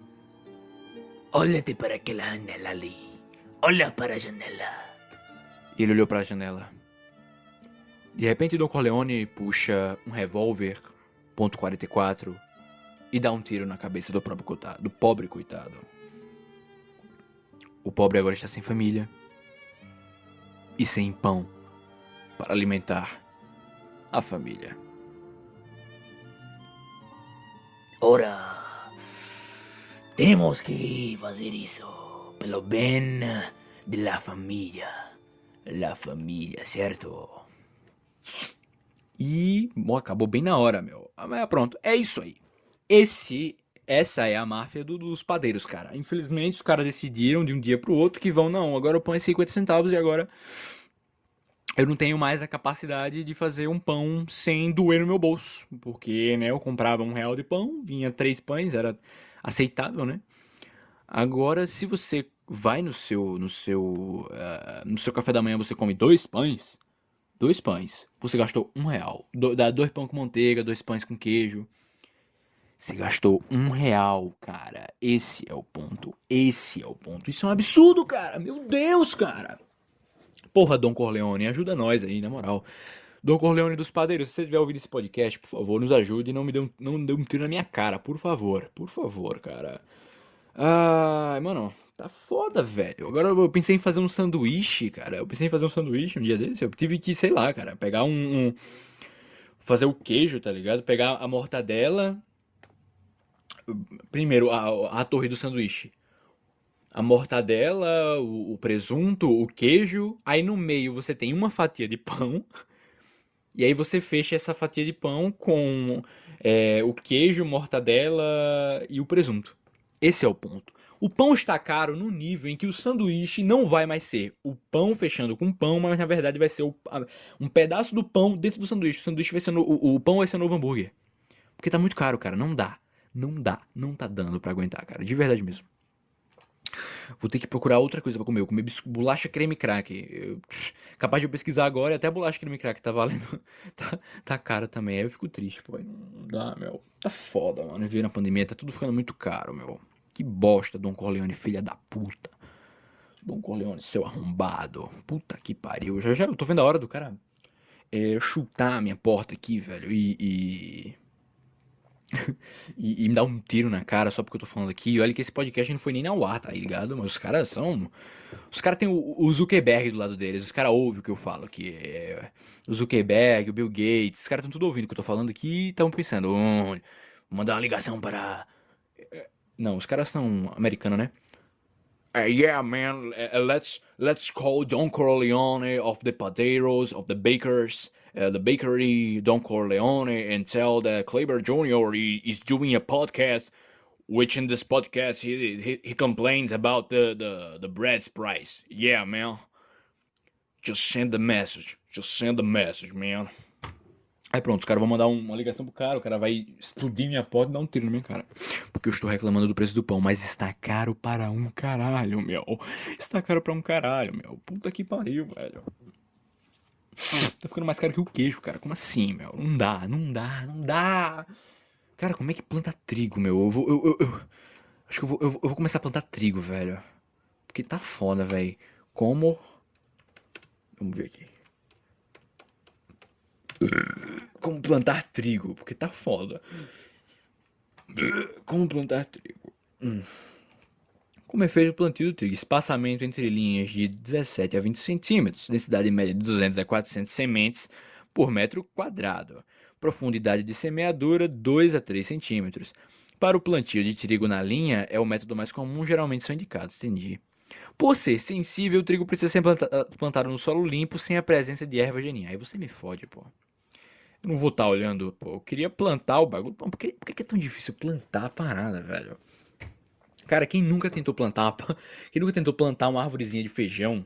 Olha-te para aquela janela ali. Olha para a janela. E ele olhou para a janela. De repente, Don Corleone puxa um revólver ponto .44 e dá um tiro na cabeça do, próprio coitado, do pobre coitado. O pobre agora está sem família e sem pão para alimentar a família. Ora, temos que fazer isso pelo bem da família. La família, certo? E bom, acabou bem na hora, meu. Ah, mas pronto, é isso aí. Esse, essa é a máfia do, dos padeiros, cara. Infelizmente, os caras decidiram de um dia pro outro que vão, não, agora eu ponho 50 centavos e agora eu não tenho mais a capacidade de fazer um pão sem doer no meu bolso. Porque, né, eu comprava um real de pão, vinha três pães, era aceitável, né? Agora, se você vai no seu no seu uh, no seu café da manhã você come dois pães, dois pães, você gastou um real. Do, dá dois pães com manteiga, dois pães com queijo. Você gastou um real, cara. Esse é o ponto. Esse é o ponto. Isso é um absurdo, cara. Meu Deus, cara. Porra, Dom Corleone, ajuda nós aí, na moral. Dom Corleone dos Padeiros, se você estiver ouvindo esse podcast, por favor, nos ajude e não me dê um, não dê um tiro na minha cara, por favor. Por favor, cara. Ai, mano, tá foda, velho. Agora eu pensei em fazer um sanduíche, cara. Eu pensei em fazer um sanduíche um dia desse. Eu tive que, sei lá, cara, pegar um. um fazer o queijo, tá ligado? Pegar a mortadela. Primeiro, a, a torre do sanduíche. A mortadela, o, o presunto, o queijo. Aí no meio você tem uma fatia de pão. [LAUGHS] E aí você fecha essa fatia de pão com é, o queijo, mortadela e o presunto. Esse é o ponto. O pão está caro no nível em que o sanduíche não vai mais ser o pão fechando com pão, mas na verdade vai ser o, um pedaço do pão dentro do sanduíche. O sanduíche vai ser no, o, o, pão vai ser o novo hambúrguer. Porque tá muito caro, cara. Não dá. Não dá. Não tá dando para aguentar, cara. De verdade mesmo. Vou ter que procurar outra coisa para comer. Eu comer bolacha creme crack. Eu, capaz de eu pesquisar agora e até bolacha creme crack tá valendo. [LAUGHS] tá, tá caro também. Aí eu fico triste, pô. Não dá, meu. Tá foda, mano. Viu na pandemia, tá tudo ficando muito caro, meu. Que bosta, Dom Corleone, filha da puta. Dom Corleone, seu arrombado. Puta que pariu. Já já eu tô vendo a hora do cara é, chutar a minha porta aqui, velho. E. e [LAUGHS] e, e, me dar um tiro na cara só porque eu tô falando aqui. E olha que esse podcast não foi nem na ar, tá ligado? Mas os caras são. Os caras têm o, o, Zuckerberg do lado deles. Os caras ouvem o que eu falo aqui. É, o Zuckerberg, o Bill Gates. Os caras estão tudo ouvindo o que eu tô falando aqui e estão pensando. Oh, mandar uma ligação para. Não, os caras são americanos, né? Uh, yeah, man, uh, let's let's call Don Corleone of the potatoes, of the bakers. Uh, the bakery Don Corleone and tell that Kleber Jr. is doing a podcast, which in this podcast he, he, he complains about the, the, the bread's price. Yeah, man. Just send the message. Just send the message, man. Aí pronto, os caras vão mandar uma ligação pro cara, o cara vai explodir minha porta e dar um tiro na minha cara. Porque eu estou reclamando do preço do pão, mas está caro para um caralho, meu. Está caro para um caralho, meu. Puta que pariu, velho. [LAUGHS] Tá ficando mais caro que o queijo, cara. Como assim, meu? Não dá, não dá, não dá. Cara, como é que planta trigo, meu? Eu vou. Eu, eu, eu acho que eu vou, eu vou começar a plantar trigo, velho. Porque tá foda, velho. Como. Vamos ver aqui. Como plantar trigo, porque tá foda. Como plantar trigo. Hum como é feito o plantio do trigo. Espaçamento entre linhas de 17 a 20 centímetros, densidade média de 200 a 400 sementes por metro quadrado, profundidade de semeadura 2 a 3 centímetros. Para o plantio de trigo na linha, é o método mais comum, geralmente são indicados, entendi. Por ser sensível, o trigo precisa ser plantado no solo limpo, sem a presença de erva daninha. Aí você me fode, pô. Eu não vou estar tá olhando, pô. Eu queria plantar o bagulho. Por que, por que é tão difícil plantar a parada, velho? Cara, quem nunca tentou plantar, [LAUGHS] quem nunca tentou plantar uma árvorezinha de feijão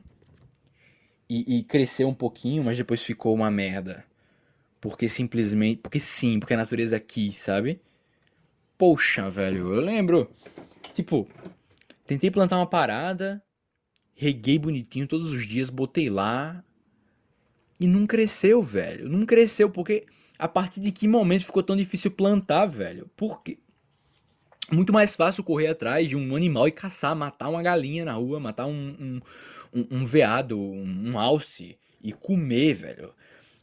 e, e cresceu um pouquinho, mas depois ficou uma merda? Porque simplesmente, porque sim, porque a natureza quis, sabe? Poxa, velho, eu lembro, tipo, tentei plantar uma parada, reguei bonitinho todos os dias, botei lá e não cresceu, velho. Não cresceu porque a partir de que momento ficou tão difícil plantar, velho? Por quê? Muito mais fácil correr atrás de um animal e caçar, matar uma galinha na rua, matar um, um, um, um veado, um, um alce e comer, velho.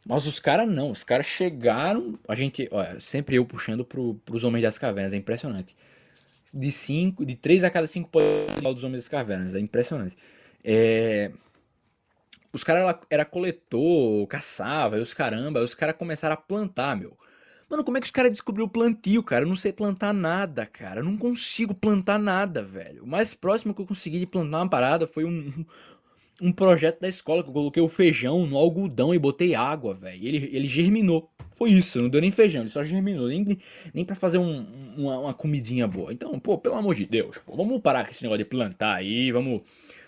Mas os caras não, os caras chegaram. A gente, olha, sempre eu puxando pro, pros Homens das Cavernas, é impressionante. De cinco, de três a cada cinco dos Homens das Cavernas, é impressionante. É, os caras era, coletor, caçava, os caramba, os caras começaram a plantar, meu. Mano, como é que os caras descobriu o plantio, cara? Eu não sei plantar nada, cara. Eu não consigo plantar nada, velho. O mais próximo que eu consegui de plantar uma parada foi um, um projeto da escola que eu coloquei o feijão no algodão e botei água, velho. Ele, ele germinou. Foi isso, não deu nem feijão, ele só germinou. Nem, nem pra fazer um, uma, uma, comidinha boa. Então, pô, pelo amor de Deus, pô, vamos parar com esse negócio de plantar aí, vamos.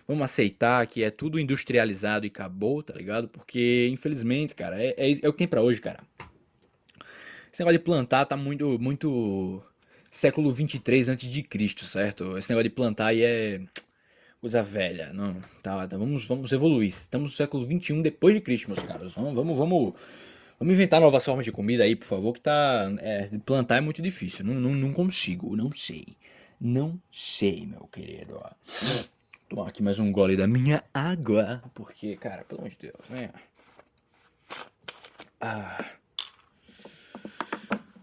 Vamos aceitar que é tudo industrializado e acabou, tá ligado? Porque, infelizmente, cara, é, é, é o que tem para hoje, cara. Esse negócio de plantar tá muito, muito século 23 antes de Cristo, certo? Esse negócio de plantar aí é coisa velha. Não, tá, tá, vamos, vamos evoluir. Estamos no século 21 depois de Cristo, meus caros. Vamos, vamos, vamos, vamos inventar novas formas de comida aí, por favor, que tá, é, plantar é muito difícil. Não, não, não consigo, não sei. Não sei, meu querido. Tomar aqui mais um gole da minha água, porque, cara, pelo amor de Deus, né? Ah.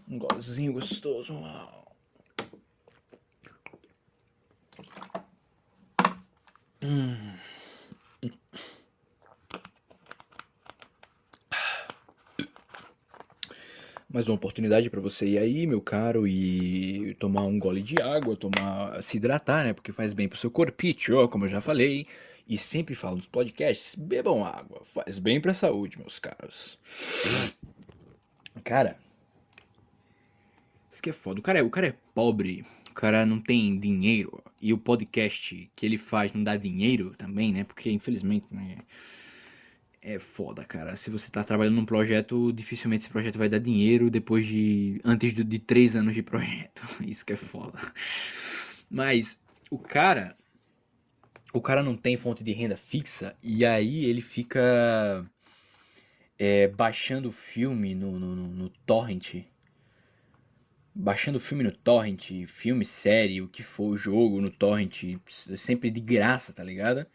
Um golezinho gostoso. Hum. Mais uma oportunidade para você ir aí, meu caro, e tomar um gole de água, tomar, se hidratar, né? Porque faz bem pro seu corpite, como eu já falei. E sempre falo nos podcasts, bebam água, faz bem pra saúde, meus caros. Cara, isso que é foda. O cara é, o cara é pobre, o cara não tem dinheiro. E o podcast que ele faz não dá dinheiro também, né? Porque infelizmente né, é foda, cara. Se você tá trabalhando num projeto, dificilmente esse projeto vai dar dinheiro depois de. antes de, de três anos de projeto. [LAUGHS] Isso que é foda. Mas o cara. O cara não tem fonte de renda fixa e aí ele fica é, baixando filme no, no, no torrent baixando filme no torrent, filme, série, o que for, jogo no torrent, sempre de graça, tá ligado?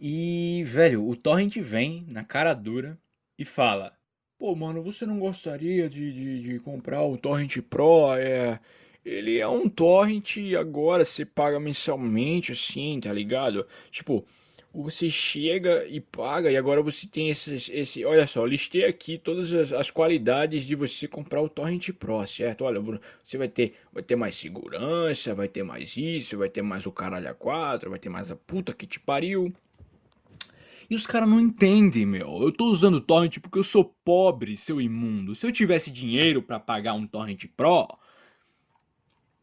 E, velho, o torrent vem na cara dura e fala: Pô, mano, você não gostaria de, de, de comprar o Torrent Pro? É, ele é um torrent e agora você paga mensalmente, assim, tá ligado? Tipo, você chega e paga e agora você tem esse, esse olha só, listei aqui todas as, as, qualidades de você comprar o Torrent Pro, certo? Olha, você vai ter, vai ter mais segurança, vai ter mais isso, vai ter mais o caralho a 4, vai ter mais a puta que te pariu. E os caras não entendem, meu. Eu tô usando o Torrent porque eu sou pobre, seu imundo. Se eu tivesse dinheiro para pagar um Torrent Pro,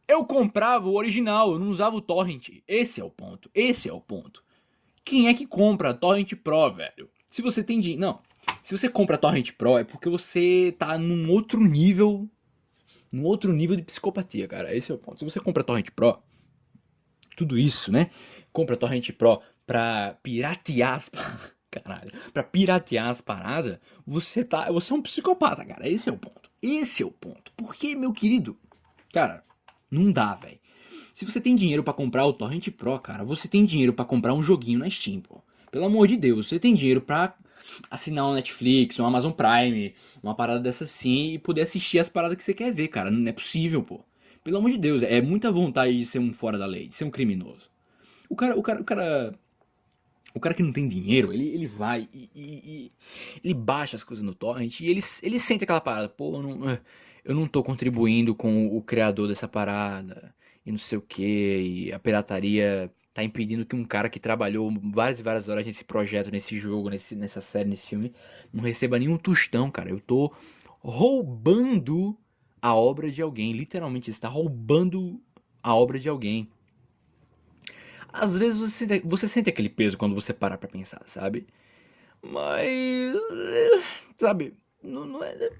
eu comprava o original, eu não usava o Torrent. Esse é o ponto. Esse é o ponto. Quem é que compra Torrent Pro, velho? Se você tem dinheiro. Não. Se você compra Torrent Pro é porque você tá num outro nível. Num outro nível de psicopatia, cara. Esse é o ponto. Se você compra Torrent Pro. Tudo isso, né? Compra Torrent Pro pra piratear as. [LAUGHS] Caralho. Pra piratear as paradas. Você tá. Você é um psicopata, cara. Esse é o ponto. Esse é o ponto. Porque, meu querido. Cara, não dá, velho. Se você tem dinheiro para comprar o Torrent Pro, cara, você tem dinheiro para comprar um joguinho na Steam, pô. Pelo amor de Deus, você tem dinheiro pra assinar um Netflix, um Amazon Prime, uma parada dessa assim e poder assistir as paradas que você quer ver, cara. Não é possível, pô. Pelo amor de Deus, é muita vontade de ser um fora da lei, de ser um criminoso. O cara, o cara, o cara o cara que não tem dinheiro, ele, ele vai e, e, e, ele baixa as coisas no torrent e ele, ele sente aquela parada, pô, eu não, eu não tô contribuindo com o criador dessa parada e não sei o que, e a pirataria tá impedindo que um cara que trabalhou várias e várias horas nesse projeto, nesse jogo, nesse, nessa série, nesse filme, não receba nenhum tostão, cara. Eu tô roubando a obra de alguém, literalmente, está roubando a obra de alguém. Às vezes você, você sente aquele peso quando você para pra pensar, sabe? Mas. Sabe? Não, não é.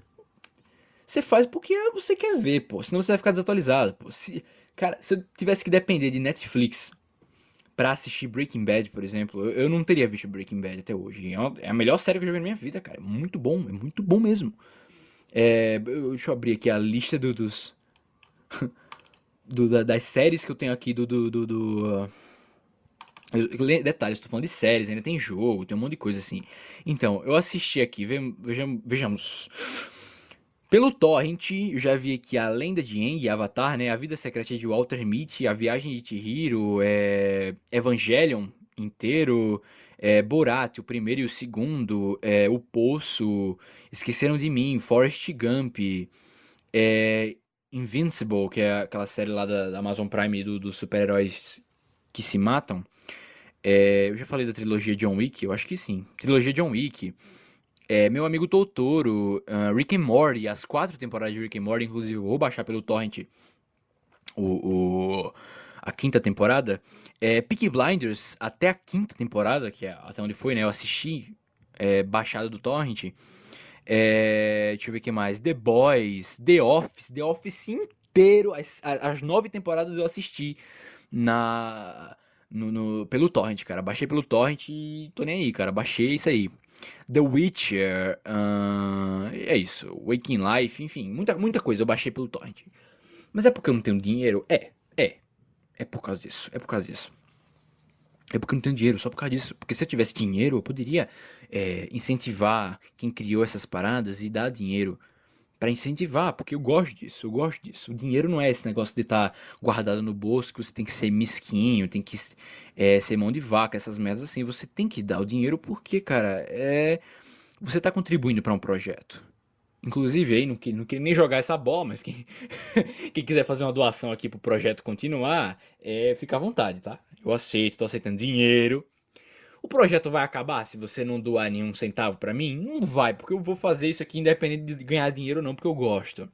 Você faz porque você quer ver, pô. Senão você vai ficar desatualizado, pô. Se, Cara, se eu tivesse que depender de Netflix para assistir Breaking Bad, por exemplo, eu não teria visto Breaking Bad até hoje. É, é a melhor série que eu já vi na minha vida, cara. É muito bom, é muito bom mesmo. É, deixa eu abrir aqui a lista do, dos. [LAUGHS] do, das séries que eu tenho aqui do. do, do, do uh... Detalhes, estou falando de séries, ainda tem jogo, tem um monte de coisa assim. Então, eu assisti aqui, vejamos pelo Torrent, eu já vi aqui A Lenda de Aang, Avatar, né? A Vida Secreta de Walter Mitty, A Viagem de Chihiro, é... Evangelion inteiro, é... Borat, o primeiro e o segundo, é... O Poço, Esqueceram de Mim, Forrest Gump, é... Invincible, que é aquela série lá da, da Amazon Prime do, dos super-heróis que se matam. É... Eu já falei da trilogia John Wick, eu acho que sim. Trilogia John Wick. É, meu amigo Totoro, uh, Rick and Morty, as quatro temporadas de Rick and Morty, inclusive eu vou baixar pelo torrent o, o a quinta temporada. É, Peaky Blinders, até a quinta temporada, que é até onde foi, né? Eu assisti é, baixado do torrent. É, deixa eu ver o que mais. The Boys, The Office, The Office inteiro as, as nove temporadas eu assisti na no, no, pelo torrent, cara. Baixei pelo torrent e tô nem aí, cara. Baixei isso aí. The Witcher, uh, é isso. Waking Life, enfim, muita, muita coisa eu baixei pelo torrent. Mas é porque eu não tenho dinheiro? É, é. É por causa disso, é por causa disso. É porque eu não tenho dinheiro, só por causa disso. Porque se eu tivesse dinheiro, eu poderia é, incentivar quem criou essas paradas e dar dinheiro para incentivar, porque eu gosto disso, eu gosto disso. O dinheiro não é esse negócio de estar tá guardado no bolso, que você tem que ser mesquinho, tem que é, ser mão de vaca, essas merdas assim. Você tem que dar o dinheiro porque, cara, é você está contribuindo para um projeto. Inclusive, aí, não, não queria nem jogar essa bola, mas quem, [LAUGHS] quem quiser fazer uma doação aqui pro projeto continuar, é, fica à vontade, tá? Eu aceito, tô aceitando dinheiro. O projeto vai acabar se você não doar nenhum centavo para mim? Não vai, porque eu vou fazer isso aqui independente de ganhar dinheiro ou não, porque eu gosto.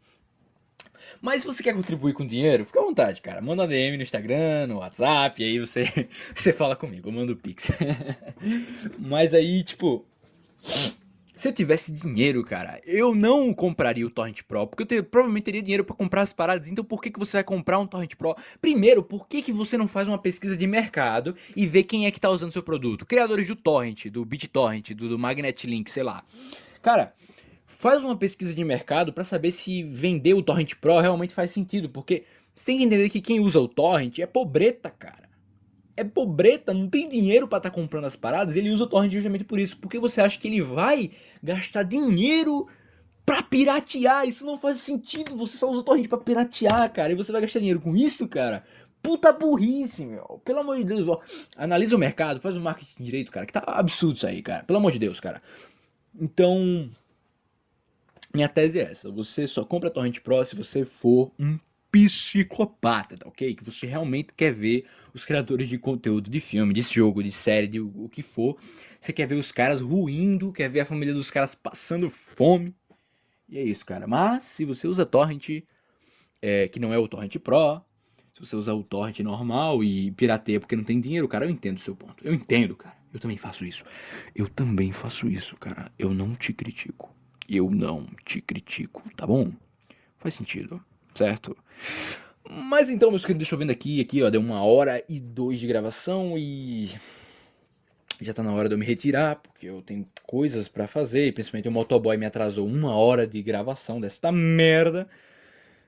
Mas se você quer contribuir com dinheiro, fica à vontade, cara. Manda DM no Instagram, no WhatsApp, e aí você, [LAUGHS] você fala comigo, eu mando o Pix. [LAUGHS] Mas aí, tipo, se eu tivesse dinheiro, cara, eu não compraria o Torrent Pro, porque eu te, provavelmente teria dinheiro para comprar as paradas. Então por que, que você vai comprar um Torrent Pro? Primeiro, por que, que você não faz uma pesquisa de mercado e vê quem é que tá usando seu produto? Criadores do Torrent, do BitTorrent, do, do Magnet Link, sei lá. Cara, faz uma pesquisa de mercado para saber se vender o Torrent Pro realmente faz sentido, porque você tem que entender que quem usa o Torrent é pobreta, cara é pobreta, não tem dinheiro para estar tá comprando as paradas, ele usa o torrent justamente por isso. Porque você acha que ele vai gastar dinheiro para piratear? Isso não faz sentido. Você só usa o torrent para piratear, cara. E você vai gastar dinheiro com isso, cara? Puta burrice, meu. Pelo amor de Deus, analisa o mercado, faz o marketing direito, cara. Que tá absurdo isso aí, cara. Pelo amor de Deus, cara. Então, minha tese é essa. Você só compra Torrent Pro se você for um psicopata, tá ok? Que você realmente quer ver os criadores de conteúdo de filme, de jogo, de série, de o que for. Você quer ver os caras ruindo, quer ver a família dos caras passando fome. E é isso, cara. Mas se você usa torrent, é, que não é o torrent pro, se você usa o torrent normal e pirateia porque não tem dinheiro, cara, eu entendo o seu ponto. Eu entendo, cara. Eu também faço isso. Eu também faço isso, cara. Eu não te critico. Eu não te critico, tá bom? Faz sentido certo? Mas então, meus queridos, deixa eu vendo aqui, aqui, ó, deu uma hora e dois de gravação e já tá na hora de eu me retirar, porque eu tenho coisas para fazer, principalmente o motoboy me atrasou uma hora de gravação desta merda.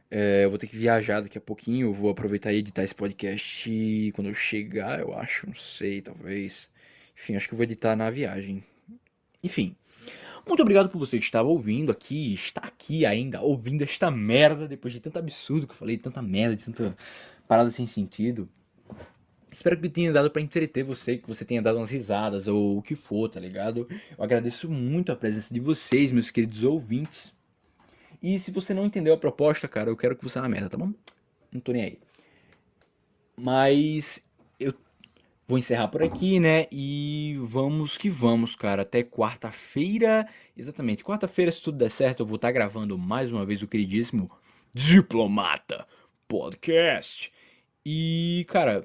É, eu vou ter que viajar daqui a pouquinho, eu vou aproveitar e editar esse podcast quando eu chegar, eu acho, não sei, talvez. Enfim, acho que eu vou editar na viagem. Enfim, muito obrigado por você que estava ouvindo aqui, está aqui ainda, ouvindo esta merda, depois de tanto absurdo que eu falei, tanta merda, de tanta parada sem sentido. Espero que tenha dado para entreter você, que você tenha dado umas risadas ou o que for, tá ligado? Eu agradeço muito a presença de vocês, meus queridos ouvintes. E se você não entendeu a proposta, cara, eu quero que você na merda, tá bom? Não tô nem aí. Mas eu Vou encerrar por aqui, né? E vamos que vamos, cara. Até quarta-feira. Exatamente. Quarta-feira, se tudo der certo, eu vou estar gravando mais uma vez o queridíssimo Diplomata Podcast. E, cara,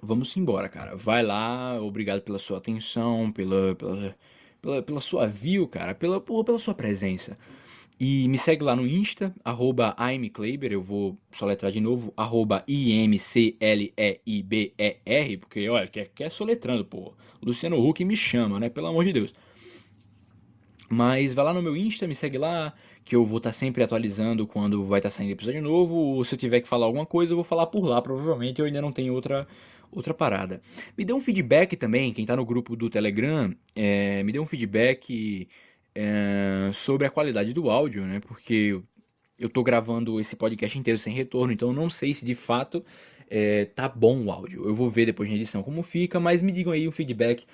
vamos embora, cara. Vai lá. Obrigado pela sua atenção, pela, pela, pela, pela sua view, cara. Pela, pela sua presença. E me segue lá no Insta, arroba eu vou soletrar de novo, arroba I-M-C-L-E-I-B-E-R, porque olha, quer, quer soletrando, pô. Luciano Huck me chama, né? Pelo amor de Deus. Mas vai lá no meu Insta, me segue lá, que eu vou estar tá sempre atualizando quando vai estar tá saindo episódio novo. Ou se eu tiver que falar alguma coisa, eu vou falar por lá, provavelmente. Eu ainda não tenho outra, outra parada. Me dê um feedback também, quem tá no grupo do Telegram, é, me dê um feedback é, sobre a qualidade do áudio, né? Porque eu tô gravando esse podcast inteiro sem retorno, então eu não sei se de fato é, tá bom o áudio. Eu vou ver depois na edição como fica, mas me digam aí um feedback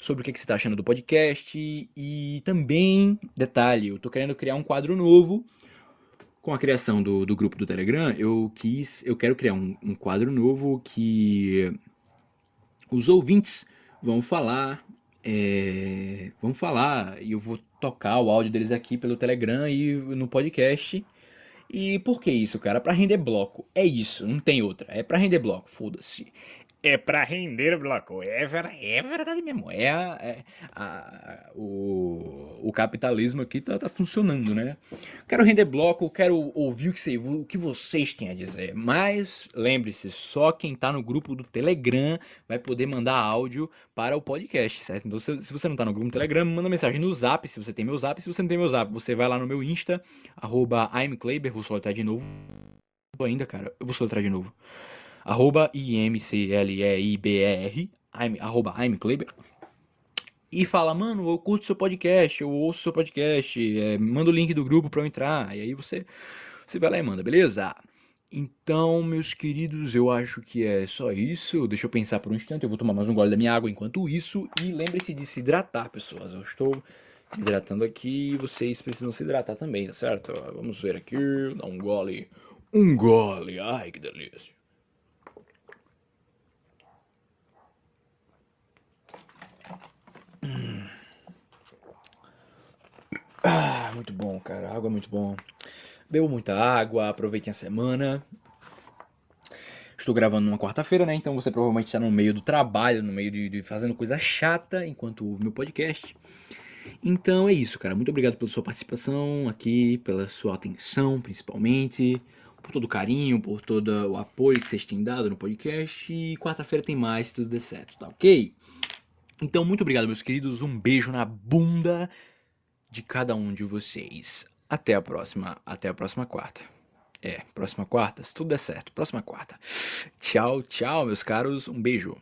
sobre o que, que você tá achando do podcast. E também, detalhe, eu tô querendo criar um quadro novo. Com a criação do, do grupo do Telegram, eu quis, eu quero criar um, um quadro novo que os ouvintes vão falar é, vamos falar e eu vou tocar o áudio deles aqui pelo Telegram e no podcast. E por que isso, cara? Para render bloco. É isso, não tem outra. É para render bloco, foda-se. É pra render bloco. É, é verdade mesmo. É, a, é a, o, o capitalismo aqui tá, tá, funcionando, né? Quero render bloco, quero ouvir o que, você, o que vocês têm a dizer. Mas lembre-se, só quem tá no grupo do Telegram vai poder mandar áudio para o podcast, certo? Então, se, se você não tá no grupo do Telegram, manda mensagem no Zap, se você tem meu Zap. Se você não tem meu Zap, você vai lá no meu Insta, arroba vou soltar de novo ainda, cara. Eu vou soltar de novo arroba IMCLEIBR, arroba IMCleber, e fala, mano, eu curto seu podcast, eu ouço seu podcast, é, manda o link do grupo pra eu entrar, e aí você, você vai lá e manda, beleza? Então, meus queridos, eu acho que é só isso. Deixa eu pensar por um instante, eu vou tomar mais um gole da minha água enquanto isso. E lembre-se de se hidratar, pessoas. Eu estou hidratando aqui vocês precisam se hidratar também, tá certo? Vamos ver aqui, dar um gole. Um gole, ai que delícia. Ah, muito bom, cara. Água é muito bom. Bebo muita água, aproveitem a semana. Estou gravando numa quarta-feira, né? Então você provavelmente está no meio do trabalho, no meio de, de, fazendo coisa chata enquanto ouve meu podcast. Então é isso, cara. Muito obrigado pela sua participação aqui, pela sua atenção, principalmente, por todo o carinho, por todo o apoio que vocês têm dado no podcast. E quarta-feira tem mais, se tudo der certo, tá ok? Então, muito obrigado, meus queridos. Um beijo na bunda de cada um de vocês. Até a próxima, até a próxima quarta. É, próxima quarta, se tudo der certo, próxima quarta. Tchau, tchau, meus caros, um beijo.